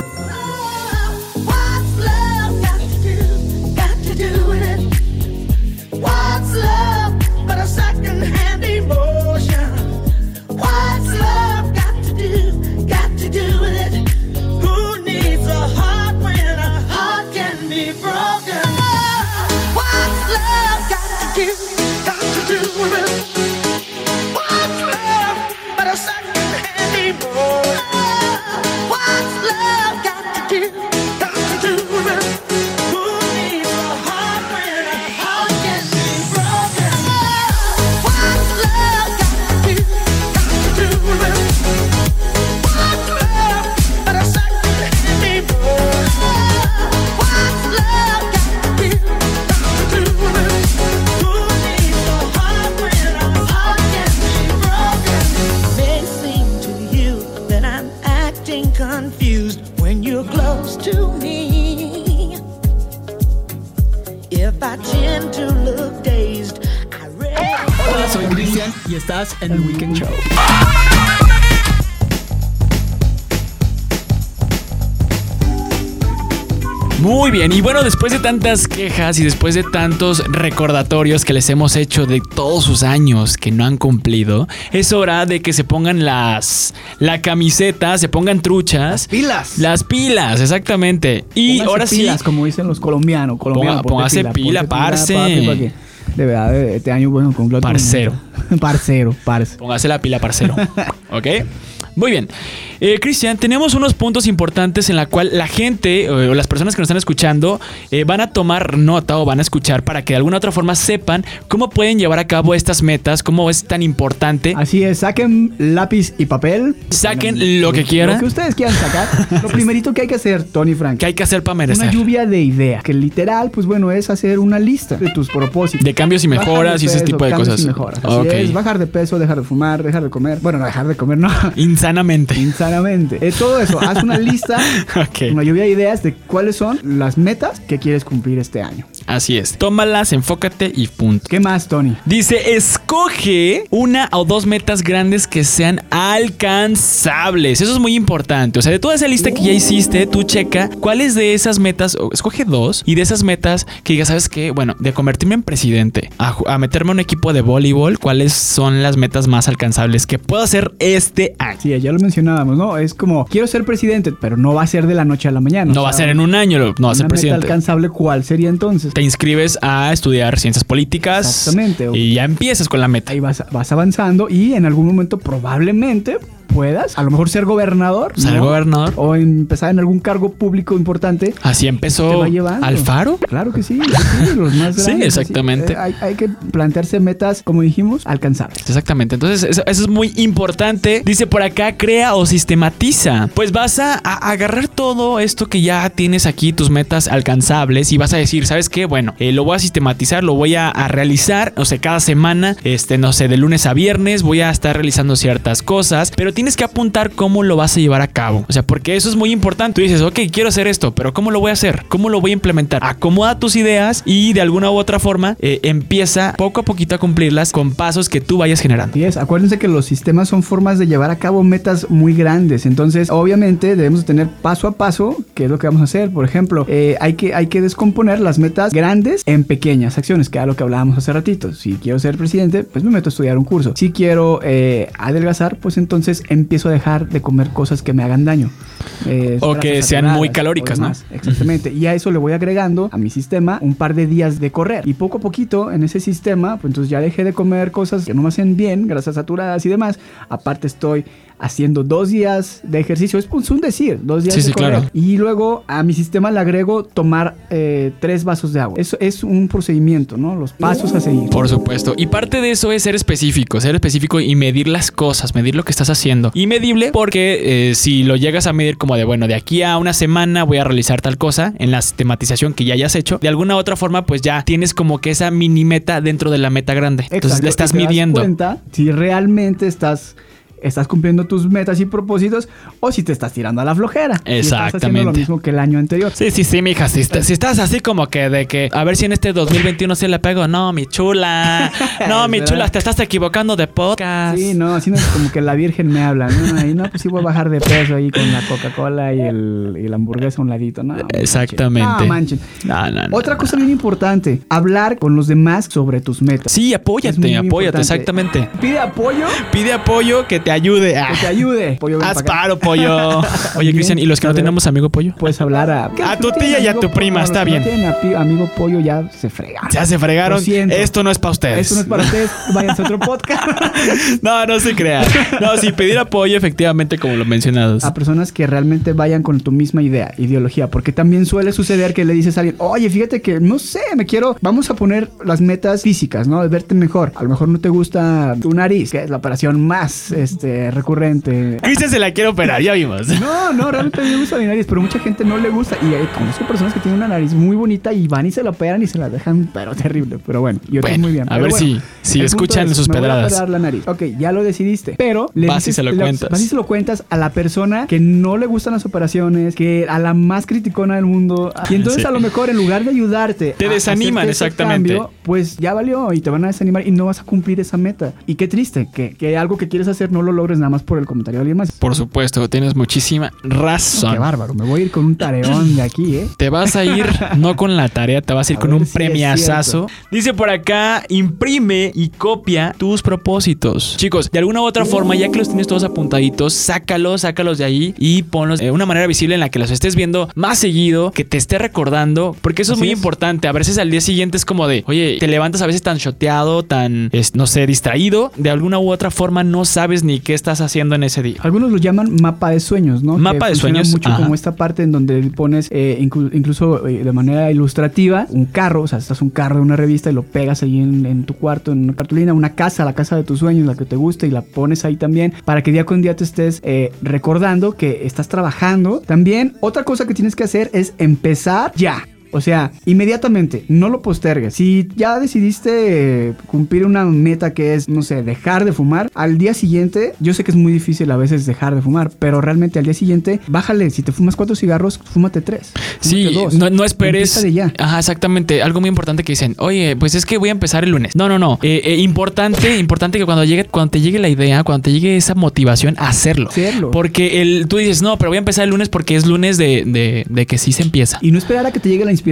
Estás en el Weekend Show. Bien, y bueno, después de tantas quejas y después de tantos recordatorios que les hemos hecho de todos sus años que no han cumplido, es hora de que se pongan las la camiseta, se pongan truchas. Pilas. Las pilas, exactamente. Y Póngase ahora sí, pilas, como dicen los colombianos. colombianos Ponga- póngase pila, parce. papi, porque de verdad, este año, bueno, con Parcero. parcero, parce. póngase la pila, parcero. ¿Ok? Muy bien. Eh, Cristian, tenemos unos puntos importantes en la cual la gente eh, o las personas que nos están escuchando eh, van a tomar nota o van a escuchar para que de alguna otra forma sepan cómo pueden llevar a cabo estas metas, cómo es tan importante. Así es, saquen lápiz y papel. Saquen lo que quieran. Lo que ustedes quieran sacar. Lo primerito que hay que hacer, Tony Frank. ¿Qué hay que hacer para Una merecer? lluvia de ideas. Que literal, pues bueno, es hacer una lista de tus propósitos. De cambios y mejoras y ese tipo de cambios cosas. y mejoras. Así es, bajar de peso, dejar de fumar, dejar de comer. Bueno, no dejar de comer, no. Insanamente. Insanamente. Claramente. Eh, todo eso, haz una lista, Ok. una lluvia de ideas de cuáles son las metas que quieres cumplir este año. Así es. Tómalas, enfócate y punto. ¿Qué más, Tony? Dice, escoge una o dos metas grandes que sean alcanzables. Eso es muy importante. O sea, de toda esa lista que ya hiciste, tú checa cuáles de esas metas, o escoge dos, y de esas metas que digas, ¿sabes qué? Bueno, de convertirme en presidente, a, meterme en un equipo de voleibol, ¿cuáles son las metas más alcanzables que puedo hacer este año? Sí, ya lo mencionábamos, ¿no? Es como, quiero ser presidente, pero no va a ser de la noche a la mañana. No O va a ser en un año, no va a ser meta presidente. alcanzable, ¿cuál sería entonces? Te inscribes a estudiar ciencias políticas Exactamente. y ya empiezas con la meta. Ahí vas, vas avanzando y en algún momento probablemente puedas, a lo mejor ser gobernador. Ser ¿no? gobernador. O empezar en algún cargo público importante. Así empezó. Alfaro. Claro que sí, sí, los más Sí, grandes, así. exactamente. Eh, hay, hay que plantearse metas, como dijimos, alcanzables. Exactamente, entonces eso, eso es muy importante. Dice por acá, crea o sistematiza. Pues vas a, a agarrar todo esto que ya tienes aquí, tus metas alcanzables, y vas a decir, ¿sabes qué? Bueno, eh, lo voy a sistematizar, lo voy a, a realizar, no sé, cada semana, este, no sé, de lunes a viernes voy a estar realizando ciertas cosas, pero tienes que apuntar cómo lo vas a llevar a cabo. O sea, porque eso es muy importante. Tú dices, ok, quiero hacer esto, pero ¿cómo lo voy a hacer? ¿Cómo lo voy a implementar? Acomoda tus ideas y de alguna u otra forma eh, empieza poco a poquito a cumplirlas con pasos que tú vayas generando. Así es, acuérdense que los sistemas son formas de llevar a cabo metas muy grandes. Entonces, obviamente, debemos de tener paso a paso qué es lo que vamos a hacer. Por ejemplo, eh, hay, que, hay que descomponer las metas grandes en pequeñas acciones, que era lo que hablábamos hace ratito. Si quiero ser presidente, pues me meto a estudiar un curso. Si quiero eh, adelgazar, pues entonces empiezo a dejar de comer cosas que me hagan daño. Eh, O que sean muy calóricas, ¿no? Exactamente. Y a eso le voy agregando a mi sistema un par de días de correr. Y poco a poquito en ese sistema, pues entonces ya dejé de comer cosas que no me hacen bien, grasas saturadas y demás. Aparte estoy haciendo dos días de ejercicio. Es un decir, dos días Sí, de sí, correr. claro. Y luego a mi sistema le agrego tomar eh, tres vasos de agua. Eso es un procedimiento, ¿no? Los pasos a seguir. Por supuesto. Y parte de eso es ser específico, ser específico y medir las cosas, medir lo que estás haciendo. Y medible porque eh, si lo llegas a medir como de, bueno, de aquí a una semana voy a realizar tal cosa en la sistematización que ya hayas hecho, de alguna u otra forma pues ya tienes como que esa mini meta dentro de la meta grande. Entonces le estás y te das midiendo. cuenta si realmente estás estás cumpliendo tus metas y propósitos o si te estás tirando a la flojera. Si estás haciendo Exactamente. lo mismo que el año anterior. Sí, sí, sí, mija. Si, está- si estás así como que de que a ver si en este 2021 sí le pego. No, mi chula. No, mi chula, te estás equivocando de podcast. Sí, no, así no es como que la Virgen me habla, ¿no? Ahí no, pues sí voy a bajar de peso ahí con la Coca-Cola y, el, y la hamburguesa a un ladito, ¿no? manchen. Exactamente. No, manchen. No, no. Otra cosa bien importante, hablar con los demás sobre tus metas. Sí, apóyate, apóyate, importante. exactamente. Pide apoyo, Pide apoyo que te ayude. Ah, que te ayude. Pollo, ven haz paro, pollo. Oye, Cristian, ¿y los que no tenemos amigo pollo? Puedes hablar a... A tu ¿No tía y a tu prima, está bien. Tienen amigo pollo ya se fregan. Ya se fregaron. Esto no es para ustedes. Eso no es para ustedes, váyanse a otro podcast. no, no se crean. No, sí, pedir apoyo, efectivamente, como lo mencionados. a personas que realmente vayan con tu misma idea, ideología, porque también suele suceder que le dices a alguien, oye, fíjate que, no sé, me quiero, vamos a poner las metas físicas, ¿no? De verte mejor. A lo mejor no te gusta tu nariz, que es la operación más, este, recurrente. Cristian se la quiere operar, ya vimos. No, no, realmente a mí me gusta mi nariz, pero mucha gente no le gusta. Y eh, conozco personas que tienen una nariz muy bonita y van y se la operan y se la dejan, pero terrible. Pero bueno, y otros Bueno, muy bien. a ver bueno, si- si escuchan es, sus me voy a pedradas. operar la nariz. Ok, ya lo decidiste. Pero le Vas y dices- se lo cuentas. Vas y se lo cuentas a la persona que no le gustan las operaciones, que a la más criticona del mundo. Y entonces Sí. a lo mejor en lugar de ayudarte, Te desaniman, exactamente. cambio, pues ya valió y te van a desanimar y no vas a cumplir esa meta. Y qué triste que, que algo que quieres hacer no lo logres nada más por el comentario de alguien más. Por supuesto, tienes muchísima razón. Qué bárbaro, me voy a ir con un tareón de aquí, ¿eh? Te vas a ir no con la tarea, te vas a ir A con un si premiazazo. Dice por acá, imprime y copia tus propósitos. Chicos, de alguna u otra forma, ya que los tienes todos apuntaditos, sácalos, sácalos de ahí y ponlos de una manera visible en la que los estés viendo más seguido, que te esté recordando, porque eso es muy es. importante. A veces al día siguiente es como de, oye, te levantas a veces tan choteado, tan, no sé, distraído, de alguna u otra forma no sabes ni qué estás haciendo en ese día. Algunos lo llaman mapa de sueños, ¿no? Mapa Que de sueños, mucho ajá. como esta parte en donde pones eh, inclu- incluso eh, de manera ilustrativa un carro, o sea, estás un carro de una revista y lo pegas ahí en, en tu cuarto, en una cartulina, una casa, la casa de tus sueños, la que te gusta y la pones ahí también para que día con día te estés eh, recordando que estás trabajando. También otra cosa que tienes que hacer es empezar ya. O sea, inmediatamente, no lo postergues. Si ya decidiste cumplir una meta que es, no sé, dejar de fumar, al día siguiente, yo sé que es muy difícil a veces dejar de fumar, pero realmente al día siguiente, bájale. Si te fumas cuatro cigarros, fúmate tres. Sí, dos. no, no esperes. De ya. Ajá, exactamente. Algo muy importante que dicen, oye, pues es que voy a empezar el lunes. No, no, no. Eh, eh, importante, importante que cuando llegue, cuando te llegue la idea, cuando te llegue esa motivación, hacerlo. Hacerlo. Porque el, tú dices, no, pero voy a empezar el lunes porque es lunes de, de- de que sí se empieza. Y no esperar a que te llegue la inspiración,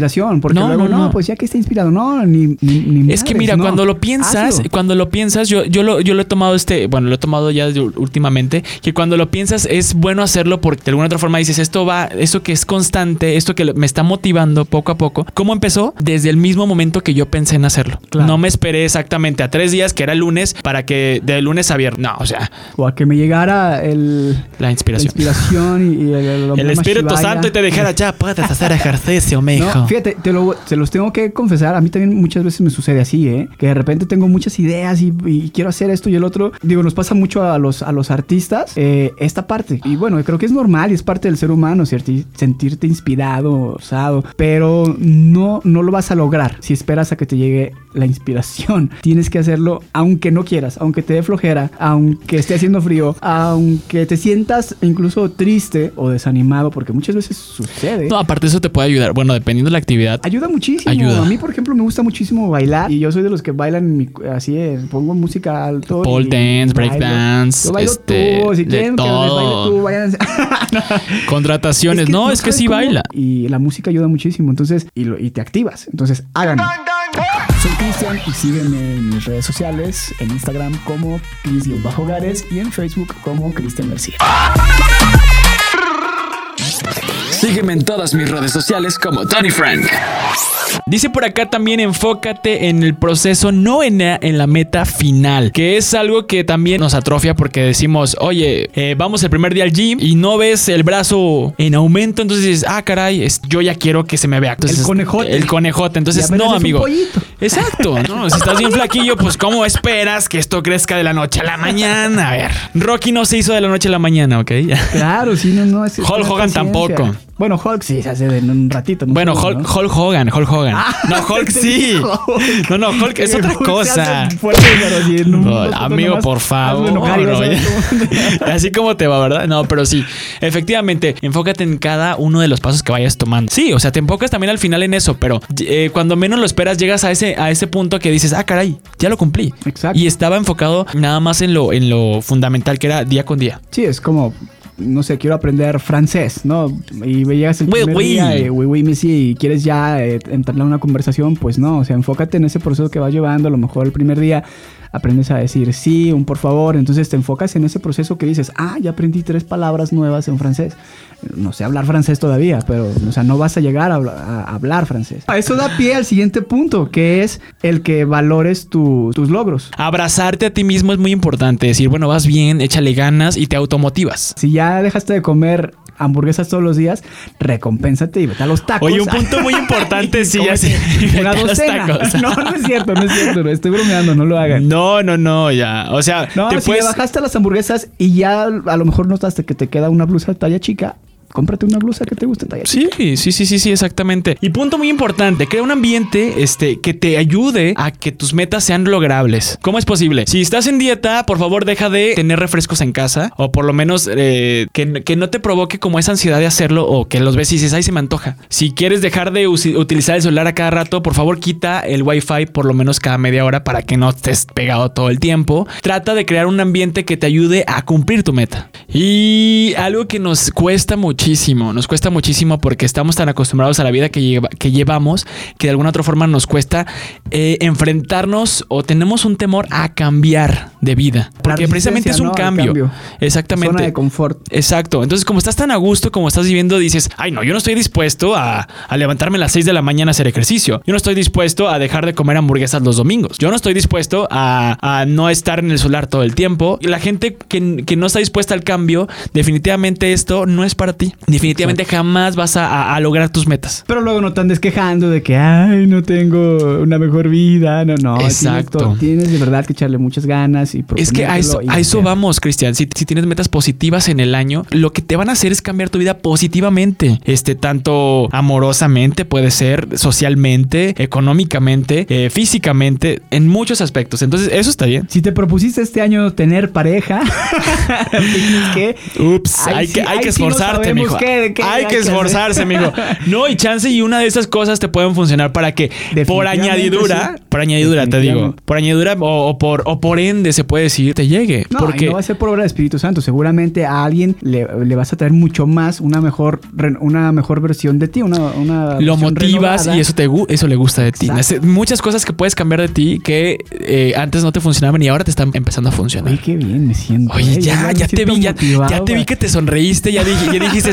porque No, luego, no, no, no. pues ya que esté inspirado, no, ni, ni, ni Es que mira, cuando lo piensas, Hazlo. cuando lo piensas, yo, yo, lo, yo lo he tomado este, bueno, lo he tomado ya últimamente, que cuando lo piensas es bueno hacerlo porque de alguna otra forma dices, esto va, esto que es constante, esto que me está motivando poco a poco. ¿Cómo empezó? Desde el mismo momento que yo pensé en hacerlo. Claro. No me esperé exactamente a tres días, que era el lunes, para que de lunes a viernes, no, o sea, O a que me llegara el, la la inspiración. inspiración y, y el, el, El Espíritu Santo y te dijera, ya puedes hacer ejercicio, mijo. Fíjate, te, lo- te los tengo que confesar. A mí también muchas veces me sucede así, ¿eh? Que de repente tengo muchas ideas y, y quiero hacer esto y el otro. Digo, nos pasa mucho a los, a los artistas eh, esta parte. Y bueno, creo que es normal y es parte del ser humano, ¿cierto? Y sentirte inspirado, osado. Pero no, no lo vas a lograr si esperas a que te llegue la inspiración. Tienes que hacerlo aunque no quieras, aunque te dé flojera, aunque esté haciendo frío, aunque te sientas incluso triste o desanimado, porque muchas veces sucede. No, aparte eso te puede ayudar. Bueno, dependiendo de la actividad. Ayuda muchísimo. Ayuda. A mí, por ejemplo, me gusta muchísimo bailar y yo soy de los que bailan así, eh, pongo música alto. Pole dance, break bailo. dance, Yo bailo este, tú, si quieren que baile tú, váyanse. Contrataciones. no, es que sí cómo- baila. Y la música ayuda muchísimo, entonces, y, lo- y te activas. Entonces, háganlo. Soy Cristian y sígueme en mis redes sociales, en Instagram como Cris-Gares y en Facebook como Cristian García. Sígueme en todas mis redes sociales como Tony Frank. Dice por acá también enfócate en el proceso, no en la, en la meta final, que es algo que también nos atrofia porque decimos, oye, eh, vamos el primer día al gym y no ves el brazo en aumento, entonces dices, ah, caray, es- yo ya quiero que se me vea. Entonces, El conejote. El conejote. Entonces, no, un amigo. Exacto. No, si estás bien flaquillo, pues ¿cómo esperas que esto crezca de la noche a la mañana? A ver, Rocky no se hizo de la noche a la mañana, ¿ok? Claro, sí, no, no. Es, Hulk Hogan tampoco. Bueno, Hulk sí se hace en un ratito. ¿no? Bueno, Hulk, ¿no? Hulk Hogan, Hulk Hogan. Ah, no, Hulk sí. Hulk. No, no, Hulk es otra Hulk cosa. fuerte, No, amigo, por favor. enojar. Así como te va, ¿verdad? No, pero sí. Efectivamente, enfócate en cada uno de los pasos que vayas tomando. Sí, o sea, te enfocas también al final en eso, pero eh, cuando menos lo esperas, llegas a ese, a ese punto que dices, ah, caray, ya lo cumplí. Exacto. Y estaba enfocado nada más en lo, en lo fundamental que era día con día. Sí, es como, no sé, quiero aprender francés, ¿no? Y llegas el Oui, primer oui. día, eh, oui, y quieres ya eh, entablar una conversación, pues no, o sea, enfócate en ese proceso que vas llevando, a lo mejor el primer día aprendes a decir sí, un por favor, entonces te enfocas en ese proceso que dices, ah, ya aprendí tres palabras nuevas en francés. No sé hablar francés todavía, pero, o sea, no vas a llegar a, habla- a hablar francés. Eso da pie al siguiente punto, que es el que valores tu- tus logros. Abrazarte a ti mismo es muy importante. Decir, bueno, vas bien, échale ganas y te automotivas. Si ya dejaste de comer hamburguesas todos los días, recompénsate y vete a los tacos. Oye, un punto muy importante, sí, Cómete así. Una Vete a los docena. tacos. No, no es cierto, no es cierto. Estoy bromeando, no lo hagan. No, no, no, ya. O sea, No, te si puedes. le bajaste a las hamburguesas y ya a lo mejor notaste que te queda una blusa talla chica, cómprate una blusa que te guste. Sí, sí, sí, sí, sí, exactamente. Y punto muy importante, crea un ambiente este, que te ayude a que tus metas sean logrables. ¿Cómo es posible? Si estás en dieta, por favor deja de tener refrescos en casa o por lo menos eh, que, que no te provoque como esa ansiedad de hacerlo o que los ves y dices, ay, se me antoja. Si quieres dejar de utilizar el celular a cada rato, por favor quita el wifi por lo menos cada media hora para que no estés pegado todo el tiempo. Trata de crear un ambiente que te ayude a cumplir tu meta. Y algo que nos cuesta muchísimo, nos cuesta muchísimo porque estamos tan acostumbrados a la vida que, lleva- que llevamos que de alguna otra forma nos cuesta eh, enfrentarnos o tenemos un temor a cambiar de vida. Porque precisamente es un cambio. cambio. Exactamente. Zona de confort. Exacto. Entonces, como estás tan a gusto como estás viviendo, dices, ay, no, yo no estoy dispuesto a, a levantarme a las 6 de la mañana a hacer ejercicio. Yo no estoy dispuesto a dejar de comer hamburguesas los domingos. Yo no estoy dispuesto a, a no estar en el solar todo el tiempo. Y la gente que, que no está dispuesta al cambio, definitivamente esto no es para ti. Así, definitivamente jamás vas a, lograr tus metas. Pero luego no te andes quejando de que, ay, no tengo una mejor vida. No, no. tienes Exacto. to- Tienes, de verdad que echarle muchas ganas y Es que a eso, a eso vamos, Cristian. Si, si tienes metas positivas en el año, lo que te van a hacer es cambiar tu vida positivamente. Este, tanto amorosamente, puede ser, socialmente, económicamente, eh, físicamente, en muchos aspectos. Entonces, eso está bien. Si te propusiste este año tener pareja, tienes que... Ups, Ahí hay, que, hay que sí no esforzarte, mijo. qué- qué hay hay que esforzarse, mijo. No, y chance y una de esas cosas te pueden funcionar para que por añadidura, sí. por añadidura te digo, por añadidura o, o por o por ende se puede decir te llegue, No, porque y no va a ser por obra del Espíritu Santo. Seguramente a alguien le, le vas a traer mucho más, una mejor, una mejor versión de ti, una, una lo motivas renovada. y eso te eso le gusta de ti. Exacto. Muchas cosas que puedes cambiar de ti que eh, antes no te funcionaban y ahora te están empezando a funcionar. Oye, qué bien me siento. Oye, eh, ya, te vi, ya, te vi que te sonreíste, ya, dije, ya dijiste,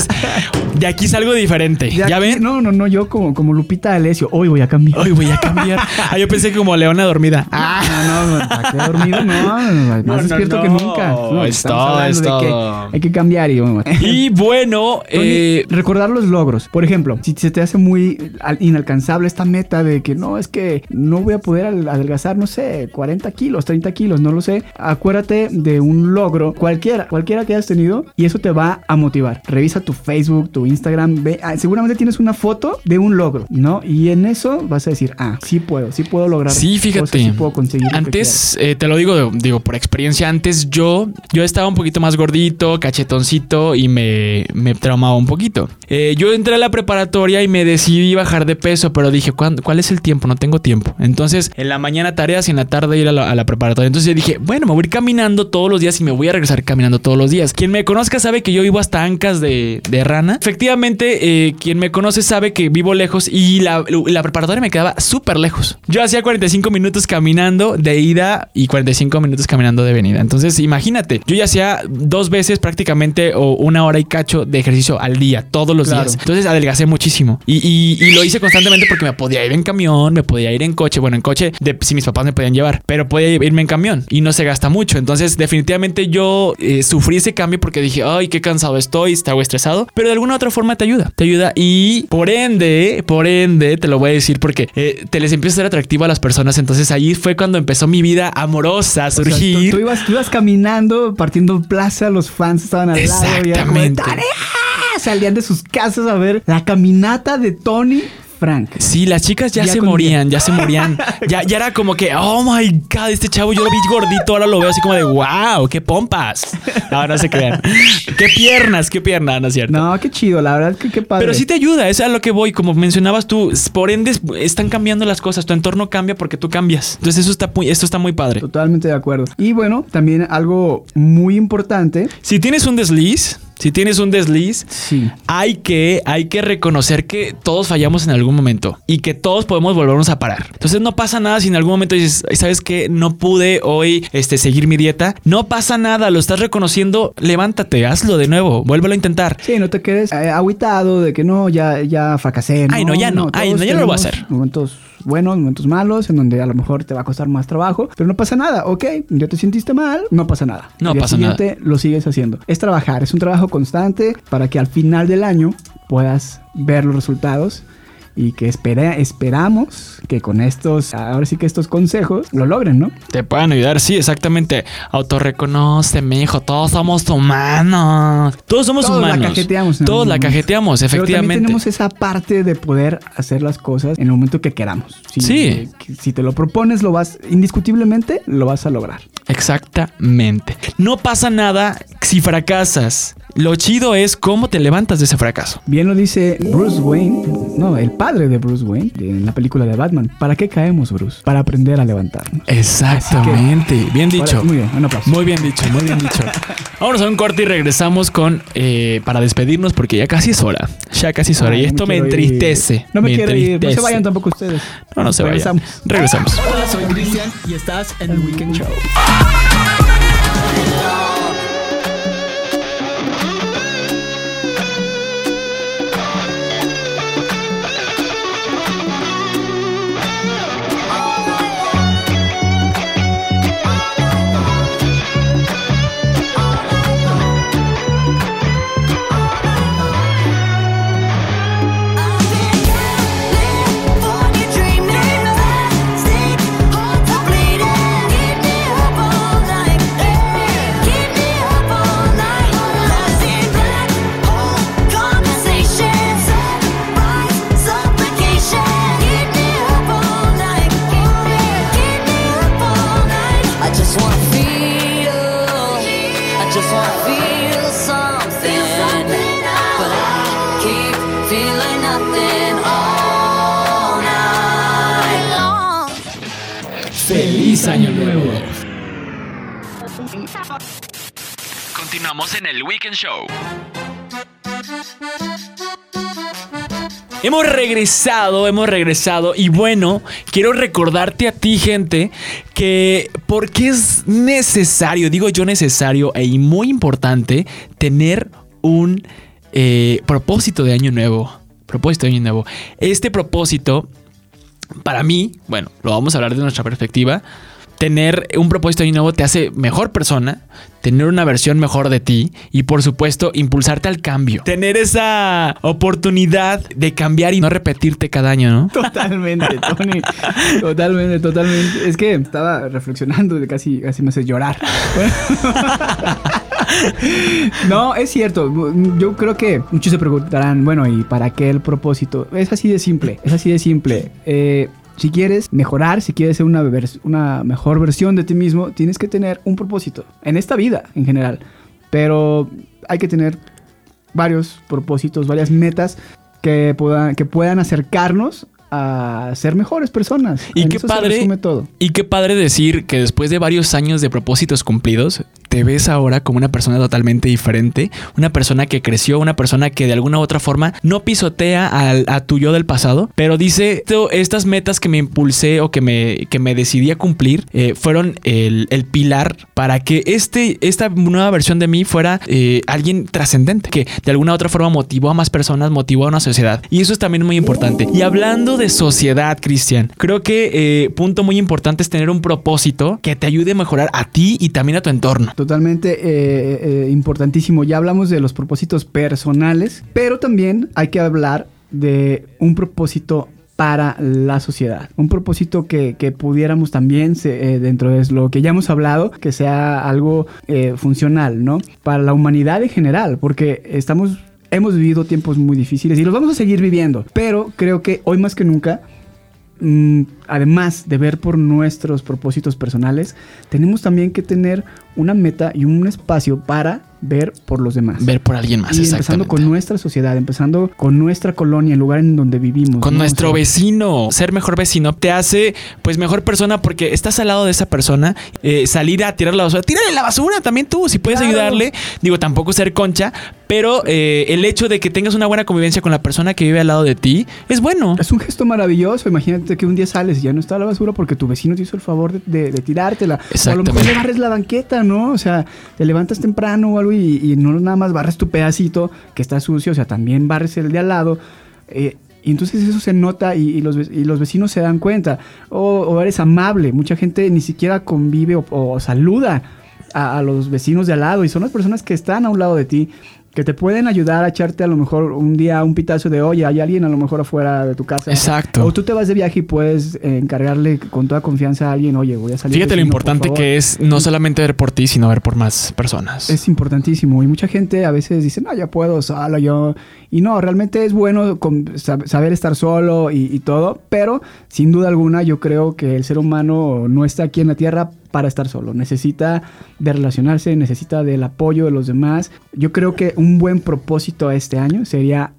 de aquí salgo diferente. ¿Ya, aquí- ven? No, no, no, yo como, como Lupita Alessio, hoy voy a cambiar. Hoy voy a cambiar. Ah, yo pensé que como leona dormida. Ah, no, no, ¿para qué dormido? No, más No, no, despierto que nunca. No, Es todo, es que todo. hay que cambiar y bueno, Y bueno, Tony, eh, recordar los logros. Por ejemplo, si se te hace muy al- inalcanzable esta meta de que no, es que no voy a poder adelgazar, no sé, 40 kilos, 30 kilos, no lo sé. Acuérdate de un logro, cualquiera, cualquiera que hayas tenido, y eso te va a motivar. Revisa tu Facebook, tu Instagram, ve, ah, seguramente tienes una foto de un logro, ¿no? Y en eso vas a decir, ah, sí puedo, sí puedo lograr. Sí, cosas, fíjate. sí puedo conseguir. Antes, eh, te lo digo, digo, por experiencia, antes yo, yo estaba un poquito más gordito, cachetoncito y me, me traumaba un poquito. Eh, yo entré a la preparatoria y me decidí bajar de peso, pero dije, ¿cuándo- ¿cuál es el tiempo? No tengo tiempo. Entonces, en la mañana tareas y en la tarde ir a la, a la preparatoria. Entonces yo dije, bueno, me voy a ir caminando todos los días y me voy a regresar caminando todos los días. Quien me conozca sabe que yo vivo hasta Ancas de, de Rana. Efectivamente, eh, quien me conoce sabe que vivo lejos y la, la preparatoria me quedaba súper lejos. Yo hacía 45 minutos caminando de ida y 45 minutos caminando de venida. Entonces, imagínate, yo ya hacía dos veces prácticamente o una hora y cacho de ejercicio al día, todos los Claro. días. Entonces, adelgacé muchísimo. Y, y- y lo hice constantemente porque me podía ir en camión, me podía ir en coche. Bueno, en coche, de, si mis papás me podían llevar, pero podía irme en camión y no se gasta mucho. Entonces, definitivamente yo eh, sufrí ese cambio porque dije, ay, qué cansado estoy, estaba estresado, pero de alguna u otra forma te ayuda, te ayuda y por ende, por ende, te lo voy a decir porque eh, te les empieza a ser atractivo a las personas. Entonces, ahí fue cuando empezó mi vida amorosa a O sea, tú- surgir. tú, ibas, tú ibas caminando, partiendo plaza, los fans estaban al lado. Exactamente. Salían de sus casas a ver la caminata de Tony Frank. Sí, las chicas ya, Ya se morían, ya se morían. ya, ya era como que, oh my god, este chavo yo lo vi gordito, ahora lo veo así como de, wow, qué pompas. No, no se crean. qué piernas, qué piernas, ¿no es cierto? No, qué chido, la verdad que qué padre. Pero sí te ayuda, es a lo que voy. Como mencionabas tú, por ende es- están cambiando las cosas. Tu entorno cambia porque tú cambias. Entonces, eso está muy, esto está muy padre. Totalmente de acuerdo. Y bueno, también algo muy importante. Si tienes un desliz, si tienes un desliz, Sí. hay que, hay que reconocer que todos fallamos en algún momento y que todos podemos volvernos a parar. Entonces no pasa nada si en algún momento dices, "Ay, ¿sabes qué? No pude hoy este, seguir mi dieta. No pasa nada, lo estás reconociendo, levántate, hazlo de nuevo, vuélvelo a intentar. Sí, no te quedes eh, agüitado de que no, ya, ya fracasé. Ay, no, ya no. Ay, no, ya no lo voy a hacer. Momentos buenos, momentos malos, en donde a lo mejor te va a costar más trabajo, pero no pasa nada, ok, ya te sentiste mal, no pasa nada. No pasa nada. siguiente Lo sigues haciendo. Es trabajar, es un trabajo constante para que al final del año puedas ver los resultados y que espera- esperamos que con estos, ahora sí que estos consejos lo logren, ¿no? Te puedan ayudar, sí, exactamente. Autorreconoce, hijo. Todos somos humanos. Todos somos Todos la humanos. cajeteamos en Todos la cajeteamos, Pero también efectivamente. tenemos esa parte de poder hacer las cosas en el momento que queramos. Si, Sí. Si te lo propones, lo vas, indiscutiblemente, lo vas a lograr. Exactamente. No pasa nada si fracasas. Lo chido es cómo te levantas de ese fracaso. Bien lo dice Bruce Wayne, no, el padre de Bruce Wayne, en la película de Batman. ¿Para qué caemos, Bruce? Para aprender a levantarnos. Exactamente. Bien dicho. Muy bien, un aplauso. Muy bien dicho, muy bien dicho. Vámonos a un corte y regresamos con eh, para despedirnos porque ya casi es hora. Ya casi es hora. Ay, y esto me ir. entristece. No me, quiero ir. No se vayan tampoco ustedes. No, no se vayan. Regresamos. Regresamos. Hola, soy Cristian y estás en el Weekend Show. ¡Feliz Año Nuevo! Continuamos en el Weekend Show. Hemos regresado, hemos regresado y bueno, quiero recordarte a ti gente que porque es necesario, digo yo necesario e y muy importante tener un eh, propósito de año nuevo. Propósito de año nuevo. Este propósito, para mí, bueno, lo vamos a hablar de nuestra perspectiva. Tener un propósito de nuevo te hace mejor persona, tener una versión mejor de ti y por supuesto impulsarte al cambio. Tener esa oportunidad de cambiar y no repetirte cada año, ¿no? Totalmente, Tony. Totalmente, totalmente. Es que estaba reflexionando y casi, casi me hace llorar. no, es cierto. Yo creo que muchos se preguntarán, bueno, ¿y para qué el propósito? Es así de simple, es así de simple. Eh, si quieres mejorar, si quieres ser una, mejor versión de ti mismo, tienes que tener un propósito. En esta vida, en general. Pero hay que tener varios propósitos, varias metas que puedan, que puedan acercarnos a ser mejores personas. Y En qué padre. todo. Y qué padre decir que después de varios años de propósitos cumplidos, te ves ahora como una persona totalmente diferente, una persona que creció, una persona que de alguna u otra forma no pisotea al- a tu yo del pasado, pero dice, "Esto- estas metas que me impulsé o que me, que me decidí a cumplir eh, fueron el, el pilar para que este, esta nueva versión de mí fuera eh, alguien trascendente, que de alguna u otra forma motivó a más personas, motivó a una sociedad. Y eso es también muy importante. Y hablando de sociedad, Cristian, creo que eh, punto muy importante es tener un propósito que te ayude a mejorar a ti y también a tu entorno. Totalmente eh, eh, importantísimo. Ya hablamos de los propósitos personales, pero también hay que hablar de un propósito para la sociedad. Un propósito que, que pudiéramos también, eh, dentro de lo que ya hemos hablado, que sea algo eh, funcional, ¿no? Para la humanidad en general, porque estamos, hemos vivido tiempos muy difíciles y los vamos a seguir viviendo, pero creo que hoy más que nunca además de ver por nuestros propósitos personales, tenemos también que tener una meta y un espacio para ver por los demás. Ver por alguien más, y empezando con nuestra sociedad, empezando con nuestra colonia, el lugar en donde vivimos. Con ¿no? nuestro O sea, vecino, ser mejor vecino te hace pues mejor persona porque estás al lado de esa persona, eh, salir a tirar la basura, tírale la basura también tú, si puedes Claro. ayudarle, digo tampoco ser concha, pero eh, el hecho de que tengas una buena convivencia con la persona que vive al lado de ti es bueno. Es un gesto maravilloso. Imagínate que un día sales y ya no está la basura porque tu vecino te hizo el favor de, de- de tirártela. O a lo mejor le barres la banqueta, ¿no? O sea, te levantas temprano o algo y, no nada más barres tu pedacito que está sucio, o sea, también barres el de al lado. Eh, y entonces eso se nota y, los, y los vecinos se dan cuenta. O, eres amable. Mucha gente ni siquiera convive o, saluda a los vecinos de al lado y son las personas que están a un lado de ti. Que te pueden ayudar a echarte a lo mejor un día un pitazo de, oye, hay alguien a lo mejor afuera de tu casa. Exacto. O tú te vas de viaje y puedes eh, encargarle con toda confianza a alguien, oye, voy a salir. Fíjate lo vecino, importante favor". que es no solamente ver por ti, sino ver por más personas. Es importantísimo. Y mucha gente a veces dice, no, ya puedo solo, yo. Y no, realmente es bueno saber estar solo y, y todo. Pero sin duda alguna, yo creo que el ser humano no está aquí en la tierra para estar solo. Necesita de relacionarse, necesita del apoyo de los demás. Yo creo que un buen propósito a este año sería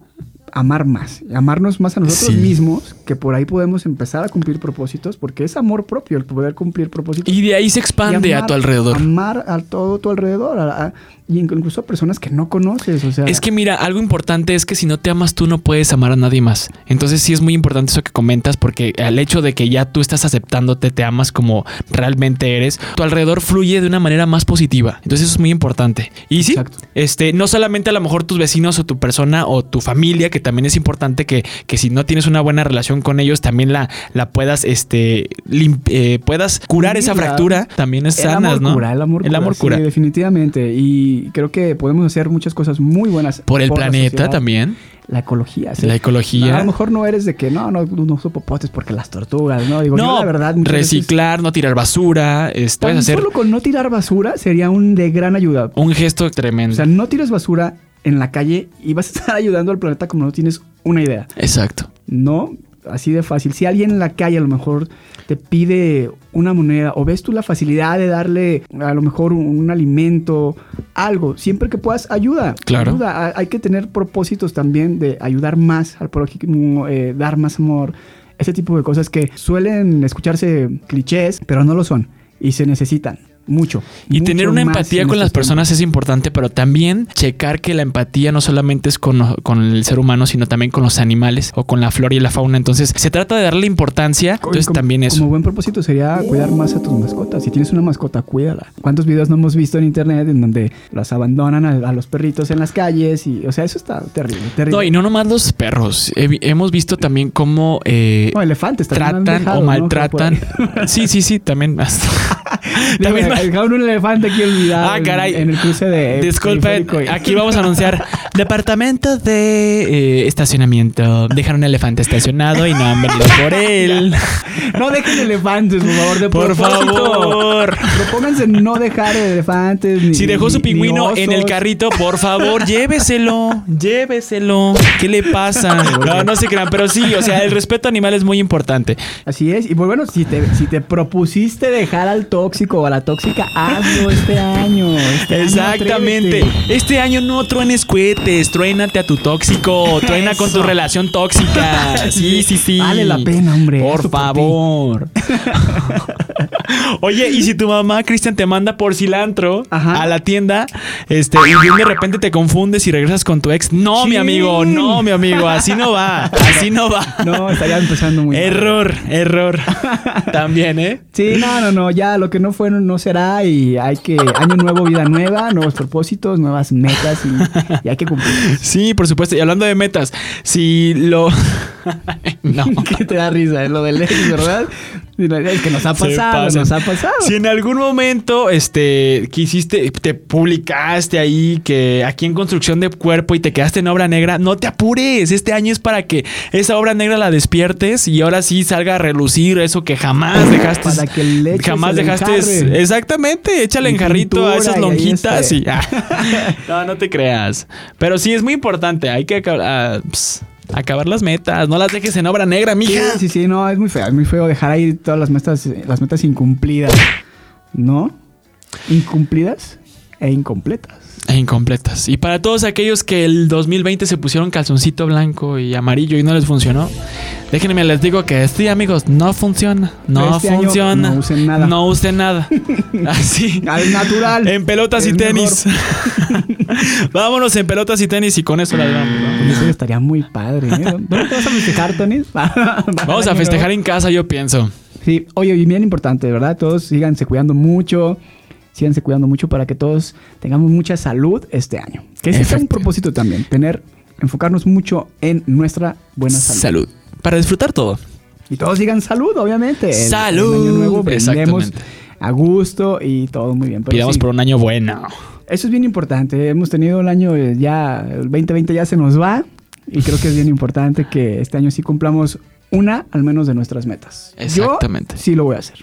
amar más, amarnos más a nosotros Sí. mismos, que por ahí podemos empezar a cumplir propósitos, porque es amor propio el poder cumplir propósitos. Y de ahí se expande a tu alrededor. Amar a todo tu alrededor. a- a- y incluso a personas que no conoces. O sea, Es que mira, algo importante es que si no te amas tú no puedes amar a nadie más. Entonces sí es muy importante eso que comentas porque el hecho de que ya tú estás aceptándote, te amas como realmente eres, tu alrededor fluye de una manera más positiva. Entonces eso es muy importante. Y sí, Exacto. este, no solamente a lo mejor tus vecinos o tu persona o tu familia, que también es importante que, que si no tienes una buena relación con ellos, también la, la puedas, este, eh, puedas curar esa fractura. También es amor ¿no? cura, el amor El cura. amor sí, cura. definitivamente. Y creo que podemos hacer muchas cosas muy buenas. Por el la planeta sociedad. también. La ecología. sí. La ecología. A lo mejor no eres de que no, no, no uso popotes porque las tortugas, ¿no? Digo, yo No, la verdad. veces- reciclar, no tirar basura, es- puedes hacer solo con no tirar basura sería un de gran ayuda. un gesto tremendo. O sea, no tires basura en la calle y vas a estar ayudando al planeta como no tienes una idea. Exacto. No así de fácil. Si alguien en la calle a lo mejor te pide una moneda o ves tú la facilidad de darle a lo mejor un, un alimento, algo, siempre que puedas, ayuda. Claro. Ayuda. Hay- Hay que tener propósitos también de ayudar más al prójimo, eh, dar más amor, ese tipo de cosas que suelen escucharse clichés, pero no lo son y se necesitan mucho. Y tener una empatía con las estos personas es importante, pero también checar que la empatía no solamente es con, con el ser humano, sino también con los animales o con la flora y la fauna. Entonces, se trata de darle importancia. Entonces, como- también eso. Como buen propósito sería cuidar más a tus mascotas. Si tienes una mascota, cuídala. ¿Cuántos videos no hemos visto en internet en donde las abandonan a, a los perritos en las calles? Y, o sea, eso está terrible, terrible. No, y no nomás los perros. He hemos visto también cómo eh, No, elefantes tratan dejado, o maltratan. Sí, sí, sí, también. hasta- Dejaron un elefante aquí olvidado Ah, caray. en, el cruce de Disculpen, y- aquí vamos a anunciar departamento de eh, estacionamiento. Dejaron un elefante estacionado y no han venido por él. No dejen elefantes, por favor, de Por propósito. favor. Propónganse no dejar elefantes. Ni, Si dejó su pingüino en el carrito, por favor, lléveselo. Lléveselo. ¿Qué le pasa? No, no se crean, pero sí, o sea, el respeto animal es muy importante. Así es. Y pues bueno, si te, si te propusiste dejar al tóxico o a la tóxica, hazlo este año. Este Exactamente. Este año no truenes cohetes, truénate a tu tóxico, truena con tu relación tóxica. Sí, sí, sí. Vale la pena, hombre. Por favor. Oye, y si tu mamá, Cristian, te manda por cilantro Ajá. a la tienda, este, y bien de repente te confundes y regresas con tu ex. No, mi amigo, no, mi amigo, así no va, así no va. No, estaría empezando muy mal. Error, error. También, ¿eh? Sí, no, no, no, ya lo que no fue no será y hay que, año nuevo, vida nueva, nuevos propósitos, nuevas metas y, y hay que cumplir. Sí, por supuesto. Y hablando de metas, si lo... no. que te da risa, lo del ex, ¿verdad? Es que nos ha pasado, nos ha pasado. Si en algún momento este quisiste, te publicaste ahí que aquí en construcción de cuerpo y te quedaste en obra negra, no te apures. Este año es para que esa obra negra la despiertes y ahora sí salga a relucir eso que jamás dejaste. Para que le jamás dejaste. enjarre. Exactamente, échale Y en jarrito a esas y lonjitas y. ah. no, no te creas. Pero sí es muy importante. Hay que ah, acabar las metas. No las dejes en obra negra, Sí, mija. sí, sí, no, es muy feo, es muy feo dejar ahí todas las metas, las metas incumplidas, ¿no? Incumplidas e incompletas. E incompletas. Y para todos aquellos que el 2020 se pusieron calzoncito blanco y amarillo y no les funcionó, déjenme les digo que sí, amigos, no funciona. No Este funciona. no usen nada. No usen nada. Así. Al natural. En pelotas y tenis. Vámonos en pelotas y tenis y con eso la. ¿no? Eso estaría muy padre, ¿eh? ¿Dónde te vas a festejar, Tony? Vamos a festejar en casa, yo pienso. Sí, oye, y bien importante, ¿verdad? Todos síganse cuidando mucho. Síganse cuidando mucho para que todos tengamos mucha salud este año. Que ese sea un propósito también. Tener, enfocarnos mucho en nuestra buena salud. Salud. Para disfrutar todo. Y todos digan salud, obviamente. El- Salud. El año nuevo brindemos a gusto y todo muy bien. Pero Pidamos sí, por un año bueno. Eso es bien importante. Hemos tenido el año eh, ya, el 2020 ya se nos va. Y creo que es bien importante que este año sí cumplamos una al menos de nuestras metas. Exactamente. Yo sí lo voy a hacer.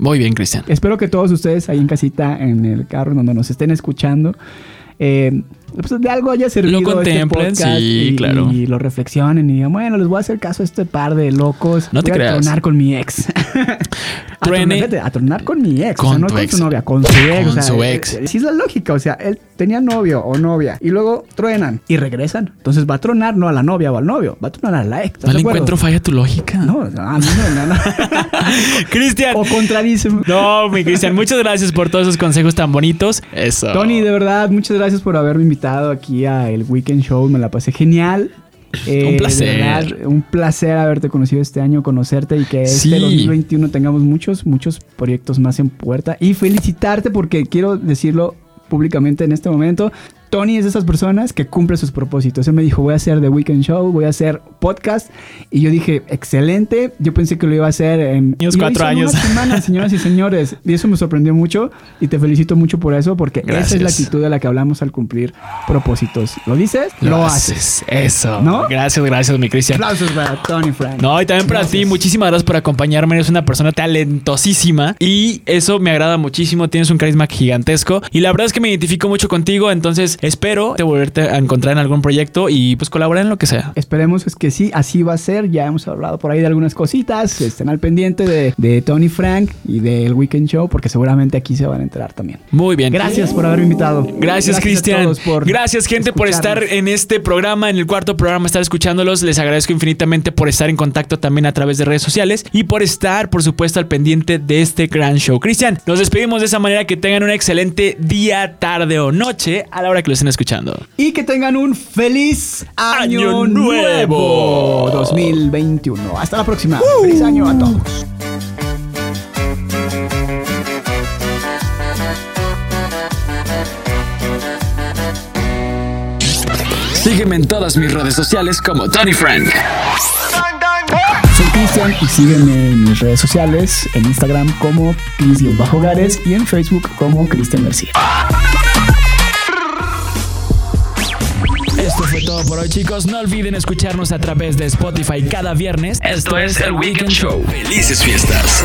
Muy bien, Cristian. Espero que todos ustedes ahí en casita, en el carro, donde nos estén escuchando, eh, pues de algo haya servido Lo contemplen, este podcast sí, y, claro. y lo reflexionen y digan, bueno, les voy a hacer caso a este par de locos. No te voy creas. a tronar con mi ex. a, Truene. tronar, a tronar con mi ex. o sea, Con no tu con ex. su novia, con su ex. Con o sea, su eh, ex. eh, sí es la lógica. O sea, él tenía novio o novia y luego truenan y regresan. Entonces va a tronar no a la novia o al novio, va a tronar a la ex. ¿estás No le encuentro falla tu lógica. No, no, a mí no, no, no. Cristian. o contradice. No, mi Cristian, muchas gracias por todos esos consejos tan bonitos. Eso. Tony, de verdad, muchas gracias por haberme invitado aquí a el Weekend Show. Me la pasé genial. Eh, Un placer. de verdad, un placer haberte conocido este año, conocerte y que Sí. este 2021 tengamos muchos, muchos proyectos más en puerta. Y felicitarte porque quiero decirlo públicamente en este momento. Tony es de esas personas que cumple sus propósitos. Él me dijo, voy a hacer The Weekend Show, voy a hacer podcast. Y yo dije, excelente. Yo pensé que lo iba a hacer en lo cuatro años. unas semanas, señoras y señores. Y eso me sorprendió mucho. Y te felicito mucho por eso, porque esa es la actitud de la que hablamos al cumplir propósitos. ¿Lo dices? Lo, haces. Eso. ¿No? Gracias, gracias, mi Cristian. Aplausos para Tony Frank. No, y también para ti, muchísimas gracias por acompañarme. Eres una persona talentosísima y eso me agrada muchísimo. Tienes un carisma gigantesco y la verdad es que me identifico mucho contigo. Entonces espero te volverte a encontrar en algún proyecto y pues colaborar en lo que sea. Esperemos es que que sí, así va a ser. Ya hemos hablado por ahí de algunas cositas. Estén al pendiente de, de Tony Frank y del Weekend Show, porque seguramente aquí se van a enterar también. Muy bien. Gracias por haberme invitado. Gracias, a Cristian. Gracias, gente, por estar en este programa, en el cuarto programa, estar escuchándolos. Les agradezco infinitamente por estar en contacto también a través de redes sociales y por estar, por supuesto, al pendiente de este gran show. Cristian, nos despedimos de esa manera que tengan un excelente día, tarde o noche a la hora que lo estén escuchando. Y que tengan un feliz año, Año nuevo. nuevo 2021. Hasta la próxima. Feliz año a todos. Sígueme en todas mis redes sociales como Tony Frank. Soy Cristian y sígueme en mis redes sociales, en Instagram como Cris-Gares y en Facebook como Cristian García. Todo por hoy, chicos. No olviden escucharnos a través de Spotify cada viernes. Esto es El Weekend Show. Felices fiestas.